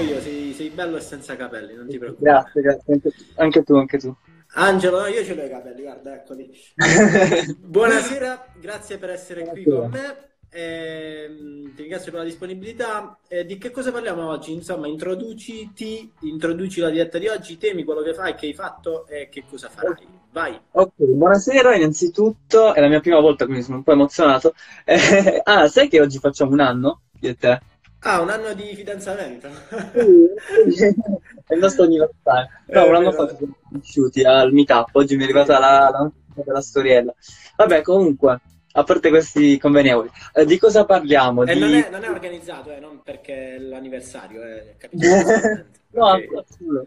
io, sei, sei bello e senza capelli, non ti preoccupare. Grazie, grazie, anche, anche tu, anche tu. Angelo, io ce l'ho i capelli, guarda, eccoli. Buonasera, grazie per essere qui con me. Eh, ti ringrazio per la disponibilità. Eh, di che cosa parliamo oggi? Insomma, introduciti, introduci la diretta di oggi, temi quello che fai, che hai fatto e che cosa farai. Vai. Ok, buonasera innanzitutto, è la mia prima volta quindi sono un po' emozionato. Eh, ah, sai che oggi facciamo un anno? Io e te? Ah, un anno di fidanzamento. Sì, è il nostro anniversario. No, Eh, un anno fa ci siamo conosciuti al meetup, oggi mi è arrivata la, la della storiella. Vabbè, comunque, a parte questi convenevoli, eh, di cosa parliamo? E Di... non è, non è organizzato, eh, non perché è l'anniversario, eh, capito? No, Ok. al culo.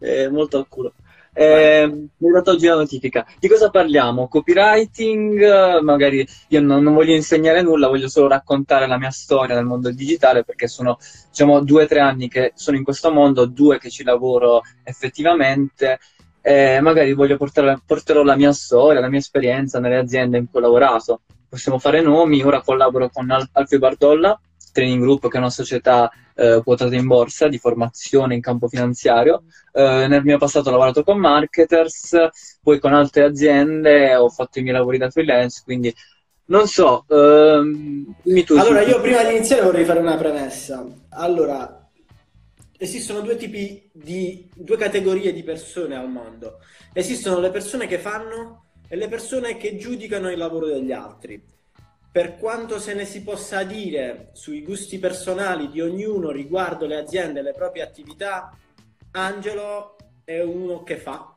Eh, molto al culo. Eh, mi è arrivata oggi la notifica. Di cosa parliamo? Copywriting, magari io non, non voglio insegnare nulla, voglio solo raccontare la mia storia nel mondo digitale perché sono, diciamo, due o tre anni che sono in questo mondo, due che ci lavoro effettivamente. Eh, magari voglio portare, porterò la mia storia, la mia esperienza nelle aziende in cui ho lavorato. Possiamo fare nomi, ora collaboro con Al- Alfio Bardolla, Training Group, che è una società eh, quotata in borsa di formazione in campo finanziario. Eh, nel mio passato ho lavorato con marketers, poi con altre aziende ho fatto i miei lavori da freelance, quindi non so, ehm. Allora, io prima di iniziare vorrei fare una premessa. Allora, esistono due tipi di, due categorie di persone al mondo. Esistono le persone che fanno e le persone che giudicano il lavoro degli altri. Per quanto se ne si possa dire sui gusti personali di ognuno riguardo le aziende e le proprie attività, Angelo è uno che fa.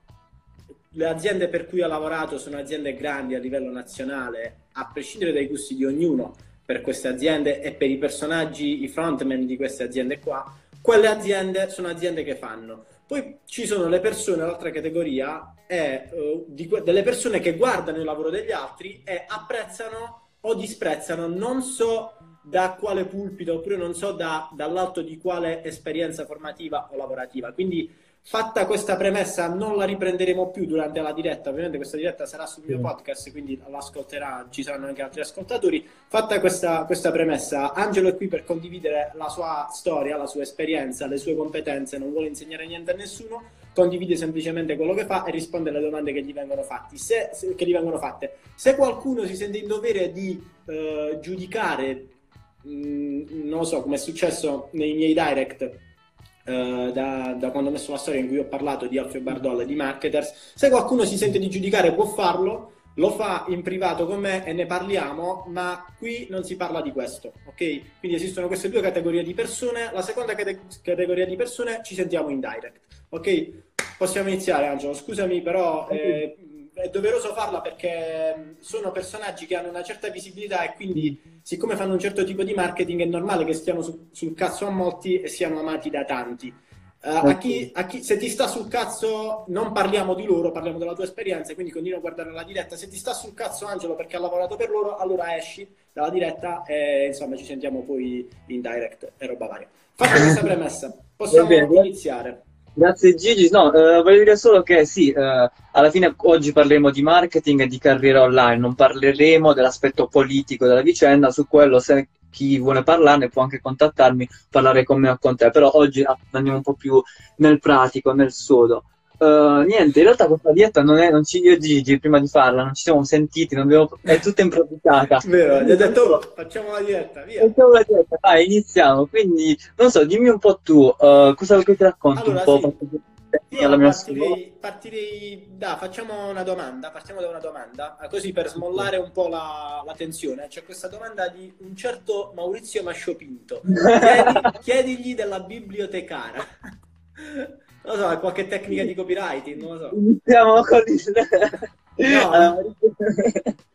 Le aziende per cui ha lavorato sono aziende grandi a livello nazionale, a prescindere dai gusti di ognuno per queste aziende e per i personaggi, i frontman di queste aziende qua, quelle aziende sono aziende che fanno. Poi ci sono le persone, l'altra categoria è eh, di delle persone che guardano il lavoro degli altri e apprezzano o disprezzano, non so da quale pulpito oppure non so da- dall'alto di quale esperienza formativa o lavorativa. Quindi fatta questa premessa non la riprenderemo più durante la diretta, ovviamente questa diretta sarà sul mio Sì. podcast, quindi l'ascolterà, ci saranno anche altri ascoltatori. Fatta questa, questa premessa, Angelo è qui per condividere la sua storia, la sua esperienza, le sue competenze, non vuole insegnare niente a nessuno, condivide semplicemente quello che fa e risponde alle domande che gli vengono, fatti. Se, se- che gli vengono fatte. Se qualcuno si sente in dovere di eh, giudicare, mh, non lo so, come è successo nei miei direct, eh, da, da quando ho messo la storia in cui ho parlato di Alfio Bardolla e di marketers, se qualcuno si sente di giudicare può farlo, lo fa in privato con me e ne parliamo, ma qui non si parla di questo, ok? Quindi esistono queste due categorie di persone, la seconda cate- categoria di persone ci sentiamo in direct, ok? Possiamo iniziare Angelo, scusami però eh, è doveroso farla perché mh, sono personaggi che hanno una certa visibilità e quindi siccome fanno un certo tipo di marketing è normale che stiano su- sul cazzo a molti e siano amati da tanti. Eh, a chi, a chi- se ti sta sul cazzo, non parliamo di loro, parliamo della tua esperienza, quindi continua a guardare la diretta. Se ti sta sul cazzo Angelo perché ha lavorato per loro, allora esci dalla diretta e insomma ci sentiamo poi in direct e roba varia. Fatta questa premessa, possiamo iniziare. Grazie Gigi, no, eh, voglio dire solo che sì, eh, alla fine oggi parleremo di marketing e di carriera online, non parleremo dell'aspetto politico della vicenda, su quello se chi vuole parlarne può anche contattarmi, parlare con me o con te, però oggi andiamo un po' più nel pratico, nel sodo. Eh, niente, in realtà questa dieta non è, non ci, io e Gigi prima di farla, non ci siamo sentiti, non abbiamo- è tutta improvvisata. Vero, gli ho detto "Oh, facciamo la diretta, via. Facciamo la diretta, dai, iniziamo. Quindi, non so, dimmi un po' tu, eh, cosa vuoi che ti racconti Allora, un po' sì. Io alla mia partirei, partirei da, facciamo una domanda, partiamo da una domanda, eh, così per smollare un po' la, la tensione. C'è questa domanda di un certo Maurizio Masciopinto. Chiedi- chiedigli della bibliotecara. Non lo so, qualche tecnica di copywriting, non lo so. Iniziamo con il... No.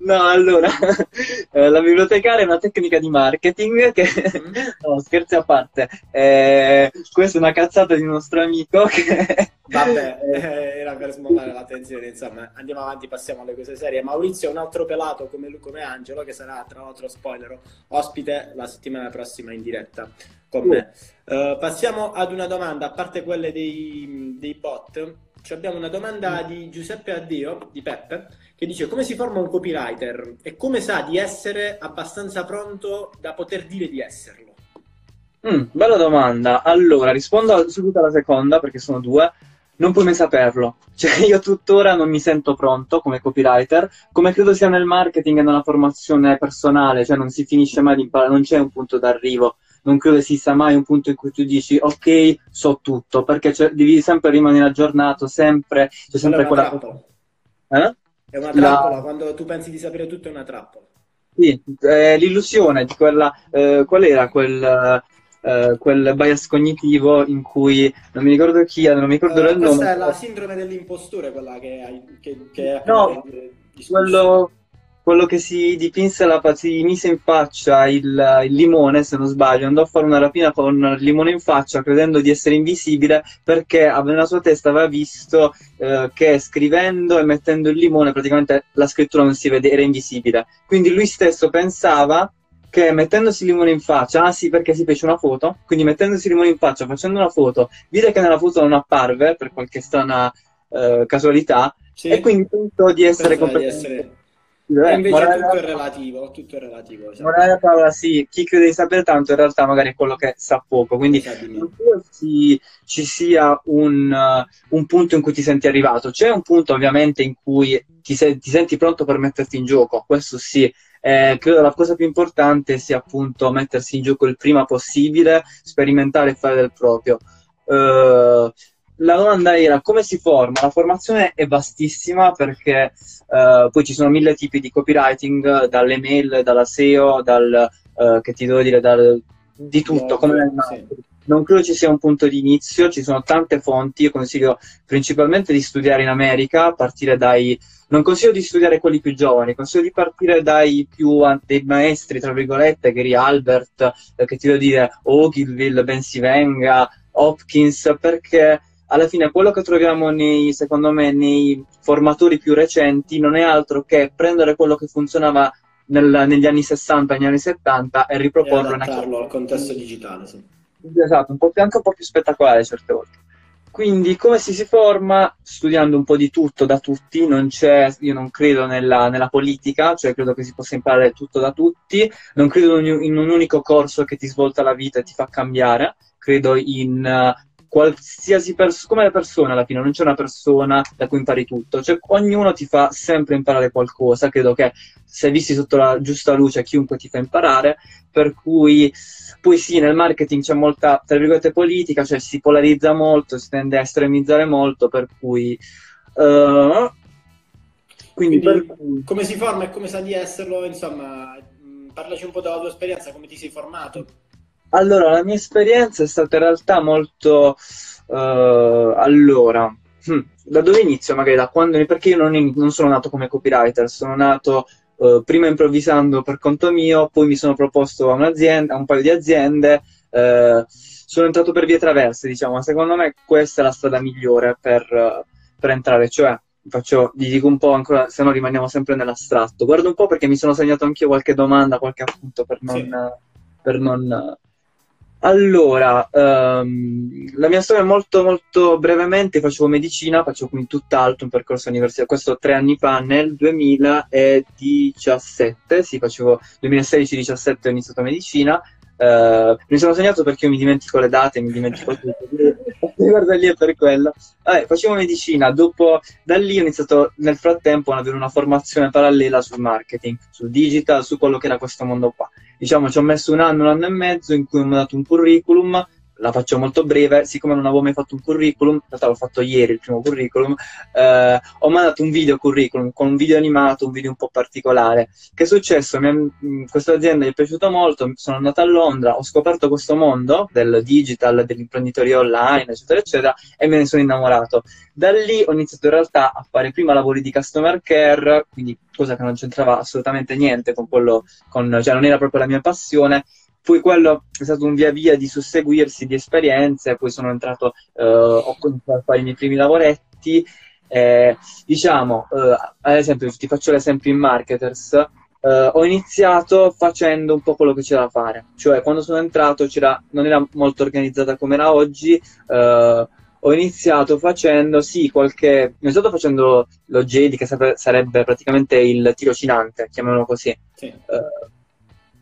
No, allora, eh, la bibliotecaria è una tecnica di marketing che, Mm. no, scherzi a parte, Eh, questa è una cazzata di un nostro amico che... Vabbè, eh, era per smollare la tensione, insomma, andiamo avanti, passiamo alle cose serie. Maurizio è un altro pelato come, lui, come Angelo, che sarà, tra l'altro, spoiler, ospite la settimana prossima in diretta con me. Eh, passiamo ad una domanda, a parte quelle dei, dei bot, ci abbiamo una domanda di Giuseppe Addio, di Peppe, che dice come si forma un copywriter e come sa di essere abbastanza pronto da poter dire di esserlo? Mm, bella domanda. Allora, rispondo subito alla seconda perché sono due. Non puoi mai saperlo. Cioè, io tuttora non mi sento pronto come copywriter, come credo sia nel marketing e nella formazione personale, cioè non si finisce mai di imparare, non c'è un punto d'arrivo. Non credo esista mai un punto in cui tu dici ok, so tutto, perché devi sempre rimanere aggiornato, sempre, c'è sempre quella cosa. Eh? È una trappola, La... quando tu pensi di sapere tutto è una trappola. Sì, eh, l'illusione di quella, eh, qual era quel, eh, quel bias cognitivo in cui non mi ricordo chi, non mi ricordo uh, il nome. Questa è la sindrome dell'impostore, quella che hai. Che, che no, quello, quello, che si dipinse la si mise in faccia il, il, limone, se non sbaglio, andò a fare una rapina con il limone in faccia credendo di essere invisibile perché nella sua testa aveva visto eh, che scrivendo e mettendo il limone praticamente la scrittura non si vede, era invisibile. Quindi lui stesso pensava che mettendosi il limone in faccia, ah sì perché si fece una foto, quindi mettendosi il limone in faccia, facendo una foto, vide che nella foto non apparve per qualche strana eh, casualità sì. e quindi pensò di essere completamente... Di essere... Eh, invece morale... tutto è relativo, tutto è relativo. Esatto. Morale Paola, sì, chi crede di sapere tanto in realtà magari è quello che sa poco, quindi non ci, ci sia un, uh, un, punto in cui ti senti arrivato. C'è un punto ovviamente in cui ti, se- ti senti pronto per metterti in gioco, questo sì, eh, credo la cosa più importante sia appunto mettersi in gioco il prima possibile, sperimentare e fare del proprio. Uh, la domanda era come si forma? La formazione è vastissima perché uh, poi ci sono mille tipi di copywriting, dalle mail, dalla SEO, dal, uh, che ti devo dire, dal, di tutto. Come sì. Non credo ci sia un punto di inizio, ci sono tante fonti, io consiglio principalmente di studiare in America, partire dai non consiglio di studiare quelli più giovani, consiglio di partire dai più dei maestri, tra virgolette, Gary Albert, eh, che ti devo dire, Ogilville, Ben Sivenga, Hopkins, perché alla fine quello che troviamo nei, secondo me, nei formatori più recenti non è altro che prendere quello che funzionava nel, negli anni 60, negli anni 70 e riproporlo e al contesto digitale, sì. Esatto, un po' più, anche un po' più spettacolare certe volte. Quindi come si si forma? Studiando un po' di tutto da tutti, non c'è, io non credo nella, nella, politica, cioè credo che si possa imparare tutto da tutti, non credo in un unico corso che ti svolta la vita e ti fa cambiare, credo in uh, qualsiasi persona, come le persone alla fine, non c'è una persona da cui impari tutto, cioè ognuno ti fa sempre imparare qualcosa, credo che se visti sotto la giusta luce chiunque ti fa imparare, per cui poi sì, nel marketing c'è molta, tra virgolette, politica, cioè si polarizza molto, si tende a estremizzare molto, per cui... Uh, quindi, per... come si forma e come sa di esserlo, insomma, parlaci un po' della tua esperienza, come ti sei formato. Allora, la mia esperienza è stata in realtà molto... Uh, allora, hm, da dove inizio magari? Da quando... Perché io non, non sono nato come copywriter, sono nato uh, prima improvvisando per conto mio, poi mi sono proposto a un'azienda, a un paio di aziende, uh, sono entrato per vie traverse, diciamo, secondo me questa è la strada migliore per, per entrare, cioè faccio, vi dico un po' ancora, se no rimaniamo sempre nell'astratto. Guardo un po' perché mi sono segnato anch'io qualche domanda, qualche appunto per non, sì. per non allora, um, la mia storia molto molto brevemente, facevo medicina, facevo quindi tutt'altro un percorso universitario, questo tre anni fa, nel 2017, sì, facevo 2016-17 ho iniziato medicina, Uh, mi sono segnato perché mi dimentico le date, mi dimentico tutto. Guarda lì è per quello. Vabbè, facevo medicina, dopo da lì ho iniziato nel frattempo ad avere una formazione parallela sul marketing, sul digital, su quello che era questo mondo qua. Diciamo, ci ho messo un anno, un anno e mezzo in cui ho mandato un curriculum la faccio molto breve, siccome non avevo mai fatto un curriculum, in realtà l'ho fatto ieri il primo curriculum, eh, ho mandato un video curriculum con un video animato, un video un po' particolare. Che è successo? Mi, questa azienda mi è piaciuta molto, sono andato a Londra, ho scoperto questo mondo del digital, dell'imprenditoria online, eccetera, eccetera, e me ne sono innamorato. Da lì ho iniziato in realtà a fare prima lavori di customer care, quindi cosa che non c'entrava assolutamente niente con quello, con, cioè non era proprio la mia passione, poi quello è stato un via via di susseguirsi di esperienze, poi sono entrato, eh, ho cominciato a fare i miei primi lavoretti. Eh, diciamo, eh, ad esempio, ti faccio l'esempio in marketers. Eh, ho iniziato facendo un po' quello che c'era da fare, cioè quando sono entrato non era molto organizzata come era oggi. Eh, ho iniziato facendo, sì, qualche. Ho iniziato facendo lo JD, che sarebbe praticamente il tirocinante, chiamiamolo così. Sì. Uh,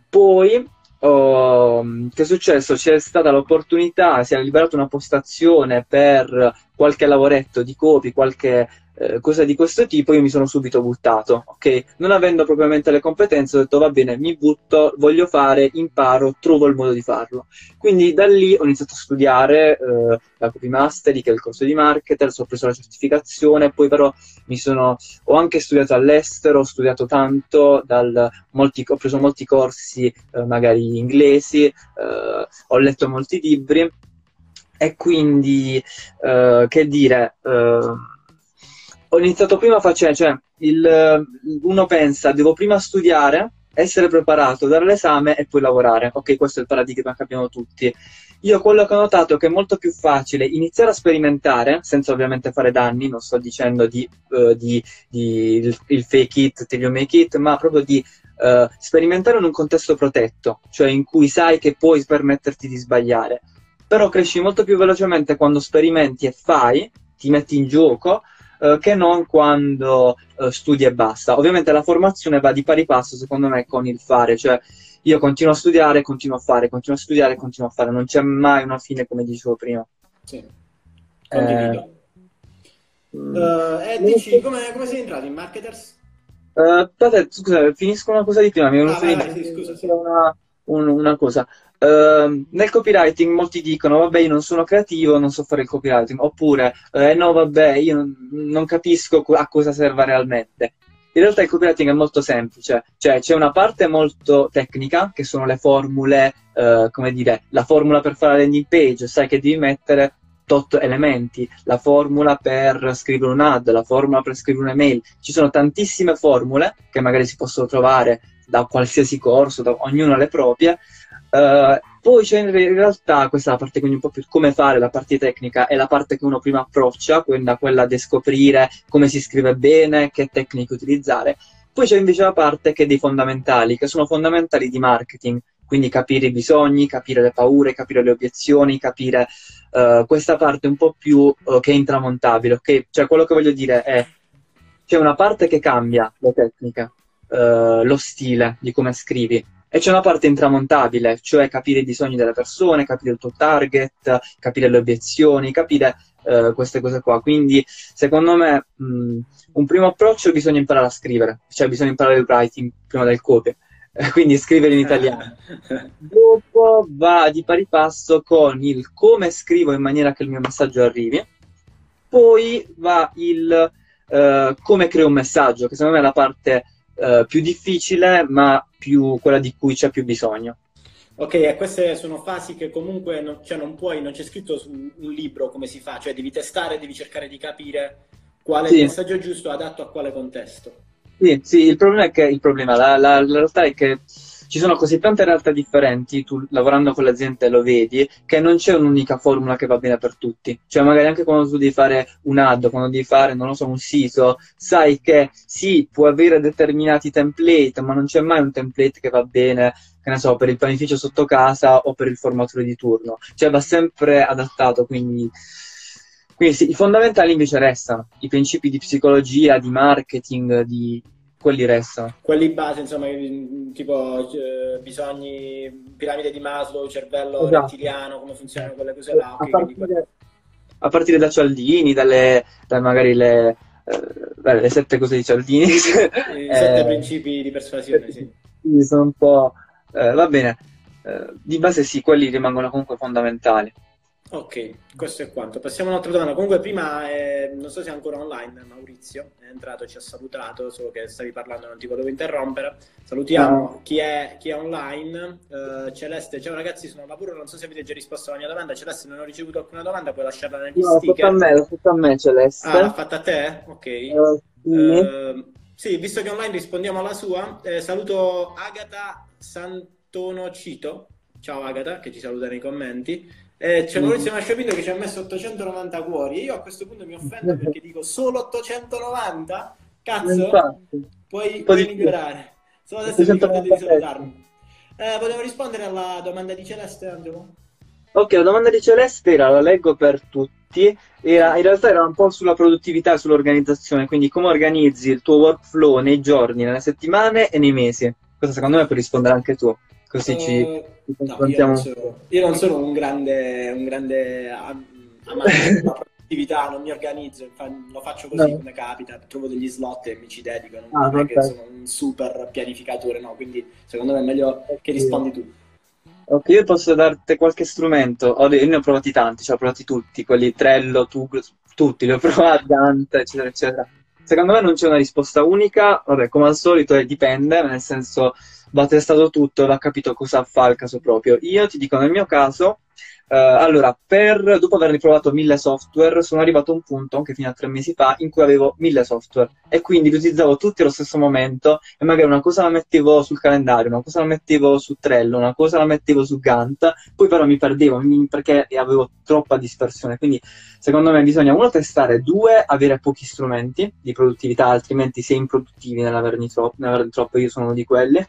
poi oh, che è successo? C'è stata l'opportunità, si è liberata una postazione per qualche lavoretto di copy, qualche eh, cosa di questo tipo, io mi sono subito buttato, ok? Non avendo propriamente le competenze, ho detto va bene, mi butto, voglio fare, imparo, trovo il modo di farlo. Quindi da lì ho iniziato a studiare eh, la Copy Mastery, che è il corso di marketer, ho preso la certificazione, poi però mi sono, ho anche studiato all'estero, ho studiato tanto, dal, molti, ho preso molti corsi eh, magari inglesi, eh, ho letto molti libri e quindi, eh, che dire ho iniziato prima facendo, cioè, il, uno pensa, devo prima studiare, essere preparato, dare l'esame e poi lavorare. Ok, questo è il paradigma che abbiamo tutti. Io quello che ho notato è che è molto più facile iniziare a sperimentare, senza ovviamente fare danni, non sto dicendo di, uh, di, di il, il, fake it till you make it, ma proprio di uh, sperimentare in un contesto protetto, cioè in cui sai che puoi permetterti di sbagliare. Però cresci molto più velocemente quando sperimenti e fai, ti metti in gioco, eh, che non quando uh, studi e basta. Ovviamente la formazione va di pari passo, secondo me, con il fare, cioè io continuo a studiare, continuo a fare, continuo a studiare, continuo a fare, non c'è mai una fine, come dicevo prima. Sì, condivido. Eh, uh, e dici, come, come, sei entrato in marketers? Uh, scusa, finisco una cosa di prima, mi è venuto ah, sì, scusa, sì. una, un, una cosa. Uh, nel copywriting molti dicono vabbè io non sono creativo, non so fare il copywriting, oppure eh, no vabbè io non, non, capisco a cosa serva realmente. In realtà il copywriting è molto semplice, cioè c'è una parte molto tecnica che sono le formule, uh, come dire, la formula per fare la landing page, sai che devi mettere tot elementi, la formula per scrivere un ad, la formula per scrivere un'email, ci sono tantissime formule che magari si possono trovare da qualsiasi corso, da, ognuno ha le proprie, Uh, poi c'è in realtà questa parte quindi un po' più come fare, la parte tecnica, è la parte che uno prima approccia, quella, quella di scoprire come si scrive bene, che tecniche utilizzare. Poi c'è invece la parte che è dei fondamentali, che sono fondamentali di marketing, quindi capire i bisogni, capire le paure, capire le obiezioni, capire uh, questa parte un po' più uh, che è intramontabile, ok? Cioè quello che voglio dire è, c'è una parte che cambia la tecnica, lo stile di come scrivi, e c'è una parte intramontabile, cioè capire i bisogni delle persone, capire il tuo target, capire le obiezioni, capire uh, queste cose qua. Quindi, secondo me, mh, un primo approccio bisogna imparare a scrivere, cioè bisogna imparare il writing prima del copy. quindi scrivere in italiano. Dopo va di pari passo con il come scrivo in maniera che il mio messaggio arrivi. Poi va il uh, come creo un messaggio, che secondo me è la parte uh, più difficile, ma più, quella di cui c'è più bisogno. Ok, e queste sono fasi che comunque non, cioè non puoi, non c'è scritto su un libro come si fa, cioè devi testare, devi cercare di capire qual è sì. messaggio giusto adatto a quale contesto. Sì, sì, il problema è che il problema, la, la, la realtà è che ci sono così tante realtà differenti, tu lavorando con le aziende lo vedi, che non c'è un'unica formula che va bene per tutti. Cioè, magari anche quando tu devi fare un ad, quando devi fare, non lo so, un sito, sai che sì, può avere determinati template, ma non c'è mai un template che va bene che ne so, per il panificio sotto casa o per il formatore di turno. Cioè va sempre adattato, quindi... Quindi sì, i fondamentali invece restano, i principi di psicologia, di marketing, di, quelli restano. Quelli base, insomma, tipo eh, bisogni, piramide di Maslow, cervello esatto. rettiliano, come funzionano quelle cose là. Okay, a, partire, a, partire, da Cialdini, dalle, da magari le, eh, le sette cose di Cialdini. I sette eh, principi di persuasione, sì. sì. Sono un po'... Eh, va bene, eh, di base sì, quelli rimangono comunque fondamentali. Ok, questo è quanto. Passiamo a un'altra domanda. Comunque, prima eh, non so se è ancora online, Maurizio è entrato ci ha salutato, solo che stavi parlando, non ti volevo interrompere. Salutiamo no. chi, è, chi, è, online. Uh, Celeste, ciao ragazzi, sono al lavoro, non so se avete già risposto alla mia domanda. Celeste, non ho ricevuto alcuna domanda, puoi lasciarla negli no, sticker. No, l'ha fatta a me, l'ha fatta a me, Celeste. Ah, l'ha fatta a te? Ok. Uh, sì. Uh, sì, visto che online rispondiamo alla sua, eh, saluto Agata Santonocito. Ciao Agata, che ci saluta nei commenti. Eh, c'è Maurizio Masciapino che ci ha messo 890 cuori e io a questo punto mi offendo perché dico solo 890? Cazzo, puoi, puoi migliorare. Solo adesso mi di salutarmi. Eh, volevo rispondere alla domanda di Celeste, Angelo? Ok, la domanda di Celeste era, la leggo per tutti, era, in realtà era un po' sulla produttività sull'organizzazione, quindi come organizzi il tuo workflow nei giorni, nelle settimane e nei mesi. Questo secondo me puoi rispondere anche tu. Così ci, Eh, ci no, io, confrontiamo. non sono, io non sono un grande, un grande am- amante della produttività, non mi organizzo, lo faccio così No. come capita, trovo degli slot e mi ci dedico, non, Ah, è che sono un super pianificatore, no, quindi secondo me è meglio che rispondi tu. Ok, io posso darti qualche strumento. Ho Io ne ho provati tanti, cioè ho provati tutti, quelli Trello, Tug, tutti, li ho provati, Gantt, eccetera, eccetera. Secondo me non c'è una risposta unica, vabbè, come al solito eh, dipende, nel senso va testato tutto, va capito cosa fa il caso proprio. Io ti dico, nel mio caso, eh, allora, per, dopo aver riprovato mille software, sono arrivato a un punto, anche fino a tre mesi fa, in cui avevo mille software e quindi li utilizzavo tutti allo stesso momento e magari una cosa la mettevo sul calendario, una cosa la mettevo su Trello, una cosa la mettevo su Gantt, poi però mi perdevo perché avevo troppa dispersione. Quindi secondo me bisogna uno testare, due avere pochi strumenti di produttività, altrimenti è improduttivi nell'averne troppo, nell'averne troppo, io sono uno di quelli.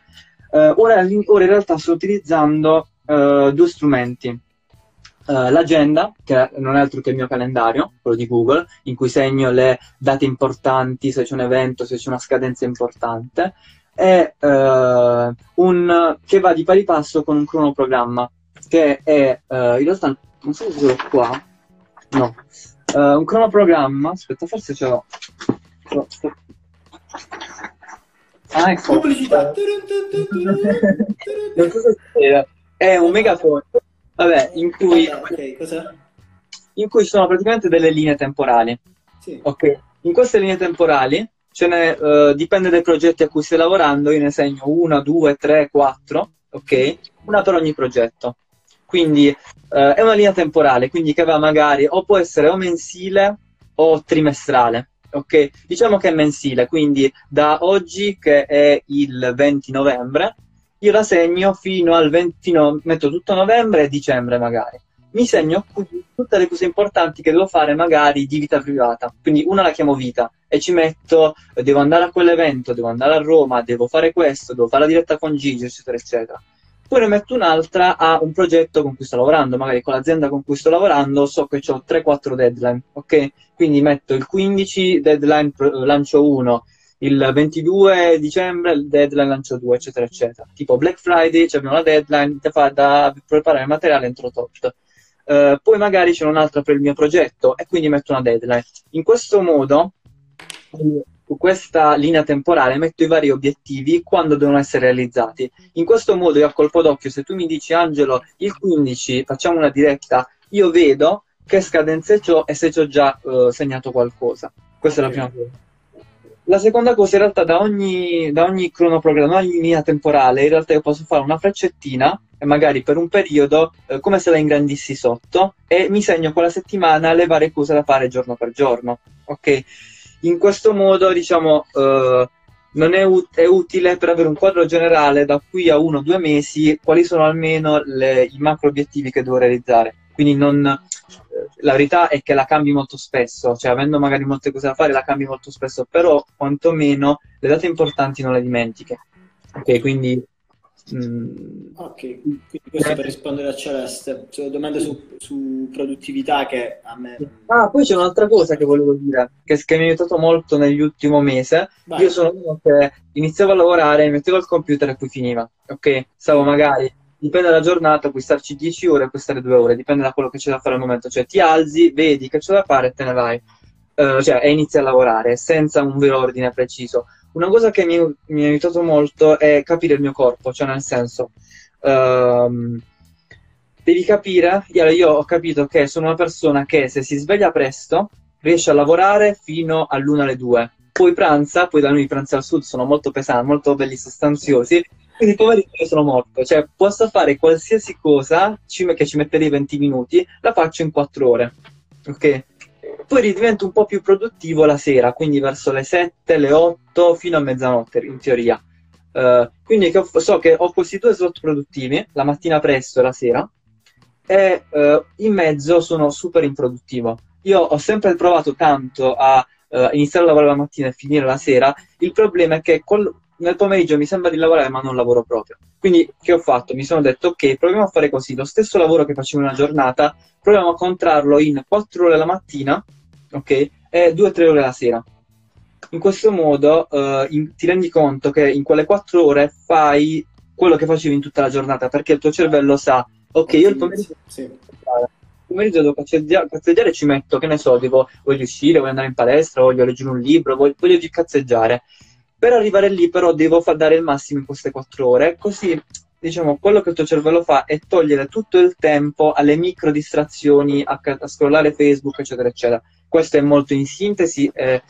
Eh, ora, ora in realtà sto utilizzando eh, due strumenti. Eh, l'agenda, che non è altro che il mio calendario, quello di Google, in cui segno le date importanti, se c'è un evento, se c'è una scadenza importante, e eh, un, che va di pari passo con un cronoprogramma, che è eh, in realtà, non so se ce l'ho qua, no, Eh, un cronoprogramma, aspetta, forse ce l'ho. Ah, ecco. Pubblicità. non so se c'era. È un megafono, vabbè, in cui, Ok, cos'è? in cui ci sono praticamente delle linee temporali. Sì. Ok, in queste linee temporali ce ne, eh, dipende dai progetti a cui stai lavorando, io ne segno una, due, tre, quattro, ok? Una per ogni progetto. Quindi eh, è una linea temporale, quindi che va magari o può essere o mensile o trimestrale, ok? Diciamo che è mensile, quindi da oggi che è il 20 novembre, io la segno fino al 20, no- metto tutto novembre e dicembre magari mi segno tutte le cose importanti che devo fare magari di vita privata. Quindi una la chiamo vita e ci metto, eh, devo andare a quell'evento, devo andare a Roma, devo fare questo, devo fare la diretta con Gigi, eccetera, eccetera. Poi ne metto un'altra a un progetto con cui sto lavorando, magari con l'azienda con cui sto lavorando, so che ho 3-4 deadline, ok? Quindi metto il 15 deadline lancio 1, il 22 dicembre deadline lancio 2, eccetera, eccetera. Tipo Black Friday, abbiamo una deadline da, da preparare il materiale entro tot. Eh, poi magari c'è un'altra per il mio progetto e quindi metto una deadline. In questo modo, su questa linea temporale, metto i vari obiettivi quando devono essere realizzati. In questo modo, io a colpo d'occhio, se tu mi dici Angelo, il 15 facciamo una diretta, io vedo che scadenze ho e se ci ho già eh, segnato qualcosa. Questa è la prima cosa. La seconda cosa, in realtà, da ogni, da ogni cronoprogramma, ogni linea temporale, in realtà io posso fare una freccettina e magari per un periodo, eh, come se la ingrandissi sotto, e mi segno quella settimana le varie cose da fare giorno per giorno. Ok? In questo modo, diciamo, eh, non è, ut- è utile per avere un quadro generale da qui a uno o due mesi, quali sono almeno le- i macro obiettivi che devo realizzare. Quindi non, eh, la verità è che la cambi molto spesso, cioè avendo magari molte cose da fare la cambi molto spesso, però quantomeno le date importanti non le dimentichi. Ok, quindi mm, Ok, quindi questo per rispondere a Celeste, Cioè, domande su, su produttività che a me... Ah, poi c'è un'altra cosa che volevo dire, che, che mi ha aiutato molto nell'ultimo mese. Vai. Io sono uno che iniziavo a lavorare, mi mettevo al computer e poi finiva. Ok? Stavo magari, dipende dalla giornata, puoi starci 10 ore, puoi stare 2 ore, dipende da quello che c'è da fare al momento. Cioè ti alzi, vedi che c'è da fare e te ne vai. Eh, cioè, e inizi a lavorare senza un vero ordine preciso. Una cosa che mi, mi ha aiutato molto è capire il mio corpo, cioè nel senso, ehm, devi capire, io, io ho capito che sono una persona che se si sveglia presto riesce a lavorare fino all'una alle due, poi pranza, poi da noi i pranzi al sud sono molto pesanti, molto belli sostanziosi, quindi poverino io sono morto, cioè posso fare qualsiasi cosa ci- che ci metterei 20 minuti, la faccio in 4 ore, ok? Poi ridivento un po' più produttivo la sera, quindi verso le 7, le 8, fino a mezzanotte in teoria. Eh, quindi che ho- so che ho questi due slot produttivi, la mattina presto e la sera, e eh, in mezzo sono super improduttivo. Io ho sempre provato tanto a eh, iniziare a lavorare la mattina e finire la sera, il problema è che col- nel pomeriggio mi sembra di lavorare ma non lavoro proprio. Quindi che ho fatto? Mi sono detto ok, proviamo a fare così, lo stesso lavoro che facevo in una giornata, proviamo a contrarlo in 4 ore la mattina, ok? E 2-3 ore la sera. In questo modo eh, in- ti rendi conto che in quelle 4 ore fai quello che facevi in tutta la giornata, perché il tuo cervello sa, ok, io il pomeriggio, sì. il pomeriggio devo cazzeggiare, ci metto, che ne so, tipo, voglio uscire, voglio andare in palestra, voglio leggere un libro, voglio, voglio cazzeggiare. Per arrivare lì però devo far dare il massimo in queste quattro ore, così diciamo, quello che il tuo cervello fa è togliere tutto il tempo alle micro distrazioni, a, a scrollare Facebook, eccetera, eccetera. Questo è molto in sintesi, eh, eh,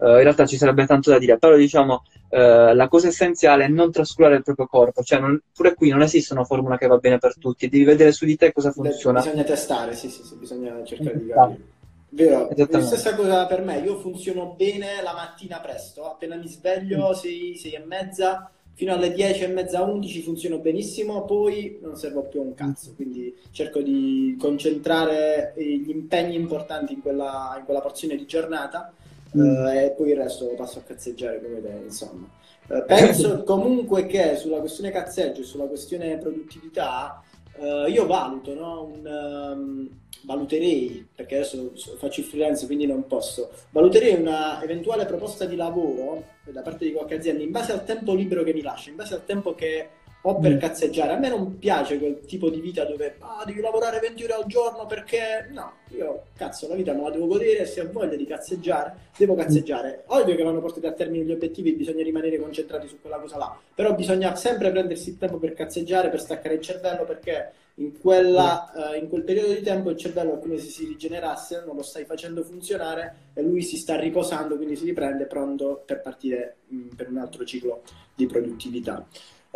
in realtà ci sarebbe tanto da dire, però diciamo, eh, la cosa essenziale è non trascurare il proprio corpo, cioè non, pure qui non esiste una formula che va bene per tutti, devi vedere su di te cosa funziona. Bisogna testare, sì, sì, sì bisogna cercare di capire. Vero, la stessa cosa per me, io funziono bene la mattina presto, appena mi sveglio, 6, mm. 6 e mezza, fino alle 10 e mezza, 11 funziono benissimo, poi non servo più un cazzo, quindi cerco di concentrare gli impegni importanti in quella, in quella porzione di giornata mm. eh, e poi il resto lo passo a cazzeggiare come te, insomma. Eh, penso comunque che sulla questione cazzeggio e sulla questione produttività eh, io valuto, no? Un, um, valuterei, perché adesso faccio il freelance quindi non posso, valuterei una eventuale proposta di lavoro da parte di qualche azienda in base al tempo libero che mi lascia, in base al tempo che o per mm. cazzeggiare. A me non piace quel tipo di vita dove ah, devi lavorare 20 ore al giorno perché no, io cazzo la vita me la devo godere se ho voglia di cazzeggiare, devo mm. cazzeggiare. Ovvio che vanno portati a termine gli obiettivi, bisogna rimanere concentrati su quella cosa là, però bisogna sempre prendersi il tempo per cazzeggiare, per staccare il cervello perché in, quella, uh, in quel periodo di tempo il cervello è come se si rigenerasse, non lo stai facendo funzionare e lui si sta riposando, quindi si riprende pronto per partire mh, mm, per un altro ciclo di produttività.